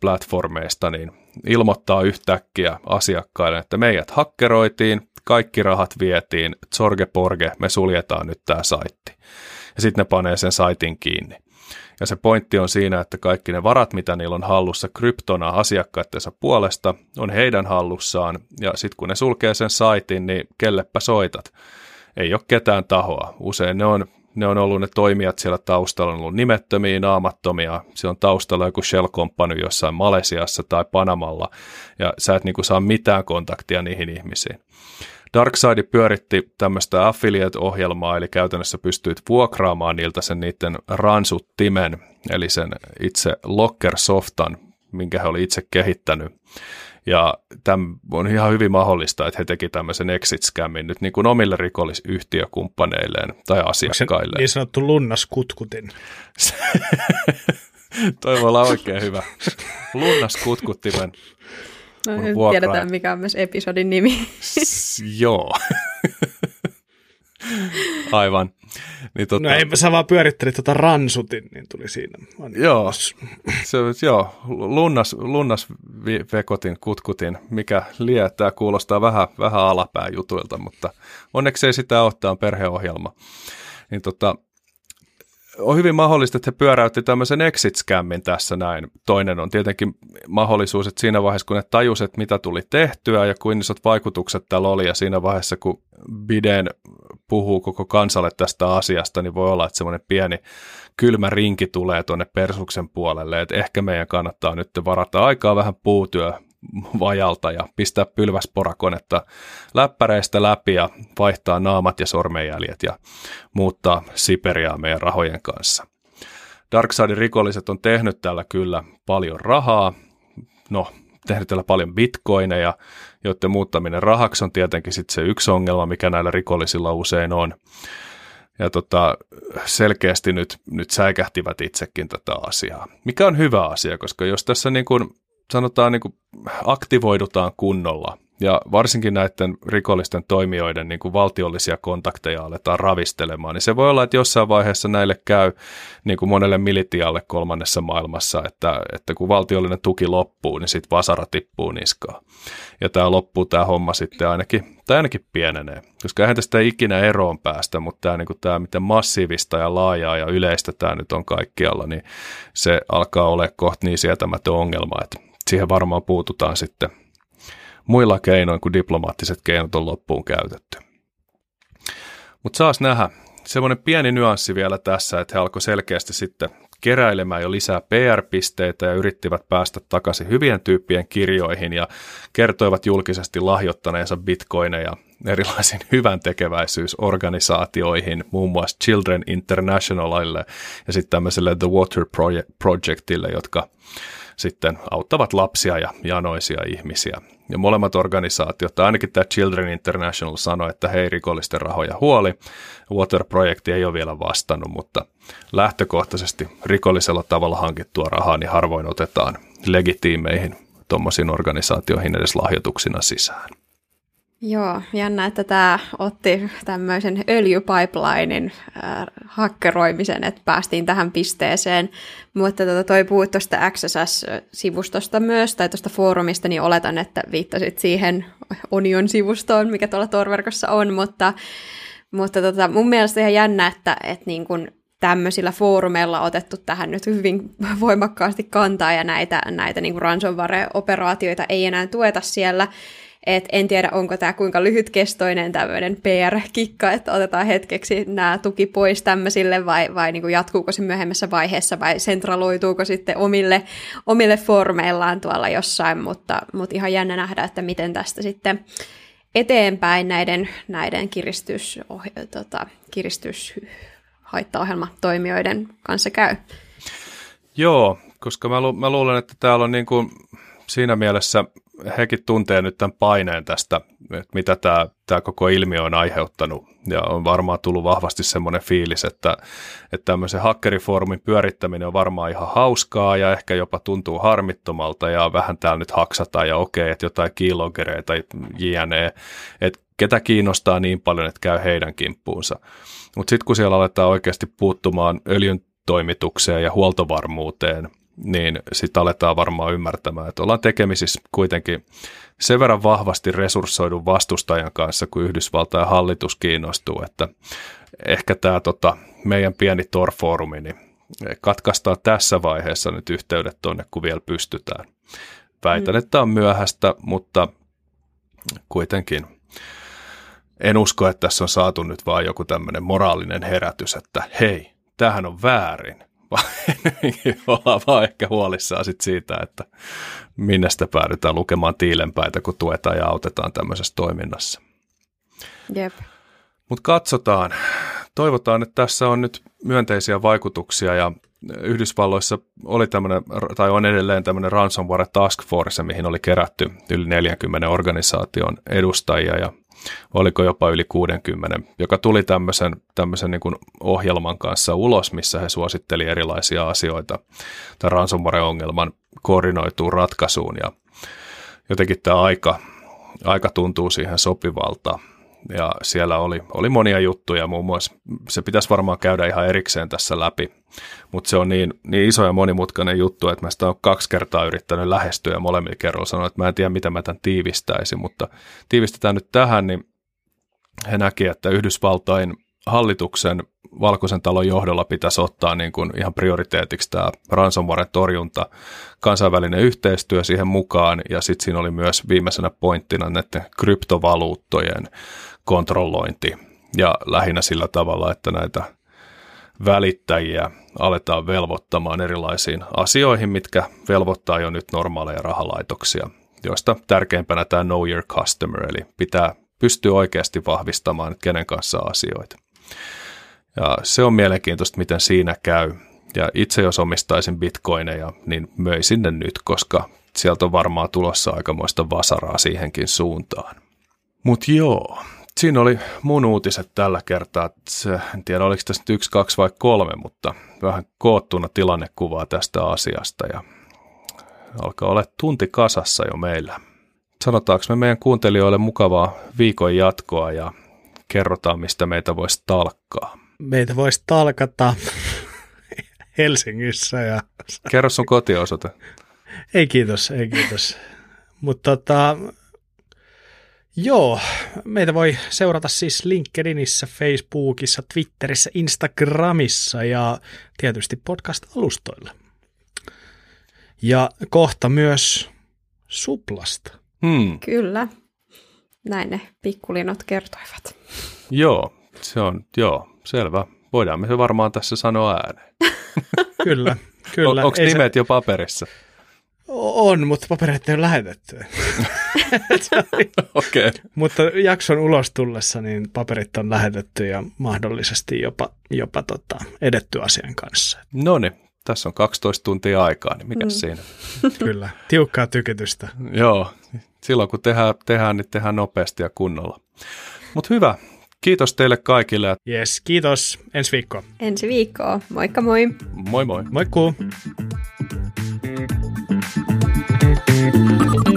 platformeista niin ilmoittaa yhtäkkiä asiakkaille, että meidät hakkeroitiin, kaikki rahat vietiin, sorge porge, me suljetaan nyt tämä saitti. Ja sitten ne panee sen saitin kiinni. Ja se pointti on siinä, että kaikki ne varat, mitä niillä on hallussa kryptona asiakkaittensa puolesta, on heidän hallussaan. Ja sitten kun ne sulkee sen saitin, niin kellepä soitat. Ei ole ketään tahoa. Usein ne on ne on ollut ne toimijat siellä taustalla, on ollut nimettömiä, naamattomia. Se on taustalla joku Shell Company jossain Malesiassa tai Panamalla, ja sä et niinku saa mitään kontaktia niihin ihmisiin. Darkside pyöritti tämmöistä affiliate-ohjelmaa, eli käytännössä pystyit vuokraamaan niiltä sen niiden ransuttimen, eli sen itse Locker-softan, minkä he oli itse kehittänyt. Ja tämä on ihan hyvin mahdollista, että he teki tämmöisen exit-skämmin nyt niin kuin omille rikollisyhtiökumppaneilleen tai asiakkaille. niin sanottu lunnaskutkutin? Toi voi olla oikein hyvä. Lunnaskutkutin. No, nyt tiedetään, mikä on myös episodin nimi. joo. Aivan. Niin, tota... No ei, sä vaan pyörittelit tota ransutin, niin tuli siinä. Joo, se, joo lunnas, lunnas vekotin, kutkutin, mikä lie, tämä kuulostaa vähän, vähän alapää jutuilta, mutta onneksi ei sitä ole, tämä on perheohjelma. Niin tota, on hyvin mahdollista, että he pyöräytti tämmöisen exit-skämmin tässä näin. Toinen on tietenkin mahdollisuus, että siinä vaiheessa, kun ne tajusivat, mitä tuli tehtyä ja kuin isot vaikutukset tällä oli, ja siinä vaiheessa, kun Biden puhuu koko kansalle tästä asiasta, niin voi olla, että semmoinen pieni kylmä rinki tulee tuonne persuksen puolelle, että ehkä meidän kannattaa nyt varata aikaa vähän puutyö vajalta ja pistää pylväsporakonetta läppäreistä läpi ja vaihtaa naamat ja sormenjäljet ja muuttaa Siperiaa meidän rahojen kanssa. Darksidin rikolliset on tehnyt tällä kyllä paljon rahaa, no tehnyt tällä paljon bitcoineja, joiden muuttaminen rahaksi on tietenkin sitten se yksi ongelma, mikä näillä rikollisilla usein on. Ja tota, selkeästi nyt, nyt säikähtivät itsekin tätä asiaa, mikä on hyvä asia, koska jos tässä niin kuin sanotaan niin kuin aktivoidutaan kunnolla ja varsinkin näiden rikollisten toimijoiden niin kuin valtiollisia kontakteja aletaan ravistelemaan, niin se voi olla, että jossain vaiheessa näille käy niin kuin monelle militialle kolmannessa maailmassa, että, että kun valtiollinen tuki loppuu, niin sitten vasara tippuu niskaan. Ja tämä loppuu tämä homma sitten ainakin, tai ainakin pienenee, koska eihän tästä ikinä eroon päästä, mutta tämä, niin kuin tämä miten massiivista ja laajaa ja yleistä tämä nyt on kaikkialla, niin se alkaa olla kohta niin sietämätön ongelma, että siihen varmaan puututaan sitten muilla keinoin kuin diplomaattiset keinot on loppuun käytetty. Mutta saas nähdä, semmoinen pieni nyanssi vielä tässä, että he alkoi selkeästi sitten keräilemään jo lisää PR-pisteitä ja yrittivät päästä takaisin hyvien tyyppien kirjoihin ja kertoivat julkisesti lahjoittaneensa bitcoineja erilaisiin hyvän tekeväisyysorganisaatioihin, muun muassa Children Internationalille ja sitten tämmöiselle The Water Projectille, jotka sitten auttavat lapsia ja janoisia ihmisiä. Ja molemmat organisaatiot, tai ainakin tämä Children International sanoi, että hei rikollisten rahoja huoli. Water-projekti ei ole vielä vastannut, mutta lähtökohtaisesti rikollisella tavalla hankittua rahaa niin harvoin otetaan legitiimeihin tuommoisiin organisaatioihin edes lahjoituksina sisään. Joo, jännä, että tämä otti tämmöisen öljypipelinin äh, hakkeroimisen, että päästiin tähän pisteeseen. Mutta tota, toi puhuit tuosta XSS-sivustosta myös, tai tuosta foorumista, niin oletan, että viittasit siihen Onion-sivustoon, mikä tuolla Torverkossa on, mutta, mutta tota, mun mielestä ihan jännä, että, että niin kun tämmöisillä foorumeilla otettu tähän nyt hyvin voimakkaasti kantaa, ja näitä, näitä niin ransomware-operaatioita ei enää tueta siellä, et en tiedä, onko tämä kuinka lyhytkestoinen tämmöinen PR-kikka, että otetaan hetkeksi nämä tuki pois tämmöisille vai, vai niin kuin jatkuuko se myöhemmässä vaiheessa vai sentraloituuko sitten omille, omille formeillaan tuolla jossain, mutta, mutta ihan jännä nähdä, että miten tästä sitten eteenpäin näiden, näiden kiristys, oh, tota, kiristyshaittaohjelmatoimijoiden kanssa käy. Joo, koska mä, lu- mä luulen, että täällä on niin kuin siinä mielessä hekin tuntee nyt tämän paineen tästä, että mitä tämä, tämä koko ilmiö on aiheuttanut. Ja on varmaan tullut vahvasti semmoinen fiilis, että, että tämmöisen hakkerifoorumin pyörittäminen on varmaan ihan hauskaa ja ehkä jopa tuntuu harmittomalta ja vähän täällä nyt haksataan ja okei, että jotain kiilogereita jne. Että ketä kiinnostaa niin paljon, että käy heidän kimppuunsa. Mutta sitten kun siellä aletaan oikeasti puuttumaan öljyn toimitukseen ja huoltovarmuuteen – niin sitten aletaan varmaan ymmärtämään, että ollaan tekemisissä kuitenkin sen verran vahvasti resurssoidun vastustajan kanssa, kun Yhdysvaltain hallitus kiinnostuu, että ehkä tämä tota, meidän pieni Tor-foorumi, niin katkaistaan tässä vaiheessa nyt yhteydet tuonne, kun vielä pystytään. Väitän, mm. että on myöhäistä, mutta kuitenkin en usko, että tässä on saatu nyt vaan joku tämmöinen moraalinen herätys, että hei, tämähän on väärin ollaan vaan ehkä huolissaan sit siitä, että minne sitä päädytään lukemaan tiilenpäitä, kun tuetaan ja autetaan tämmöisessä toiminnassa. Jep. Mutta katsotaan. Toivotaan, että tässä on nyt myönteisiä vaikutuksia ja Yhdysvalloissa oli tämmöinen, tai on edelleen tämmöinen ransomware task force, mihin oli kerätty yli 40 organisaation edustajia ja oliko jopa yli 60, joka tuli tämmöisen, tämmöisen niin kuin ohjelman kanssa ulos, missä he suositteli erilaisia asioita tämän ransomware-ongelman koordinoituun ratkaisuun ja jotenkin tämä aika, aika tuntuu siihen sopivalta. Ja siellä oli, oli monia juttuja, muun muassa se pitäisi varmaan käydä ihan erikseen tässä läpi, mutta se on niin, niin iso ja monimutkainen juttu, että mä sitä olen kaksi kertaa yrittänyt lähestyä ja molemmilla kerralla sanoa, että mä en tiedä, mitä mä tämän tiivistäisin, mutta tiivistetään nyt tähän, niin he näki, että Yhdysvaltain hallituksen Valkoisen talon johdolla pitäisi ottaa niin kuin ihan prioriteetiksi tämä ransomware torjunta, kansainvälinen yhteistyö siihen mukaan ja sitten siinä oli myös viimeisenä pointtina näiden kryptovaluuttojen kontrollointi ja lähinnä sillä tavalla, että näitä välittäjiä aletaan velvoittamaan erilaisiin asioihin, mitkä velvoittaa jo nyt normaaleja rahalaitoksia, joista tärkeimpänä tämä Know Your Customer, eli pitää pystyä oikeasti vahvistamaan, kenen kanssa asioita. Ja se on mielenkiintoista, miten siinä käy. Ja itse jos omistaisin bitcoineja, niin möisin ne nyt, koska sieltä on varmaan tulossa aikamoista vasaraa siihenkin suuntaan. Mutta joo, siinä oli mun uutiset tällä kertaa. En tiedä, oliko tässä nyt yksi, kaksi vai kolme, mutta vähän koottuna tilannekuvaa tästä asiasta ja alkaa olla tunti kasassa jo meillä. Sanotaanko me meidän kuuntelijoille mukavaa viikon jatkoa ja kerrotaan, mistä meitä voisi talkkaa. Meitä voisi talkata Helsingissä. Ja... Kerro sun kotiosoite. Ei kiitos, ei kiitos. Mutta tota, Joo, meitä voi seurata siis LinkedInissä, Facebookissa, Twitterissä, Instagramissa ja tietysti podcast-alustoilla. Ja kohta myös Suplasta. Hmm. Kyllä, näin ne pikkulinot kertoivat. Joo, se on, joo, selvä. Voidaan me se varmaan tässä sanoa ääneen. kyllä, kyllä. On, onko nimet se... jo paperissa? On, mutta paperit ei ole lähetetty. Okei. Okay. Mutta jakson ulos tullessa niin paperit on lähetetty ja mahdollisesti jopa, jopa tota, edetty asian kanssa. No niin, tässä on 12 tuntia aikaa, niin mikä mm. siinä? Kyllä, tiukkaa tykitystä. Joo, silloin kun tehdään, tehdään, niin tehdään nopeasti ja kunnolla. Mutta hyvä, kiitos teille kaikille. Yes, kiitos. Ensi viikkoa. Ensi viikkoa. Moikka moi. Moi moi. Moikkuu. thank you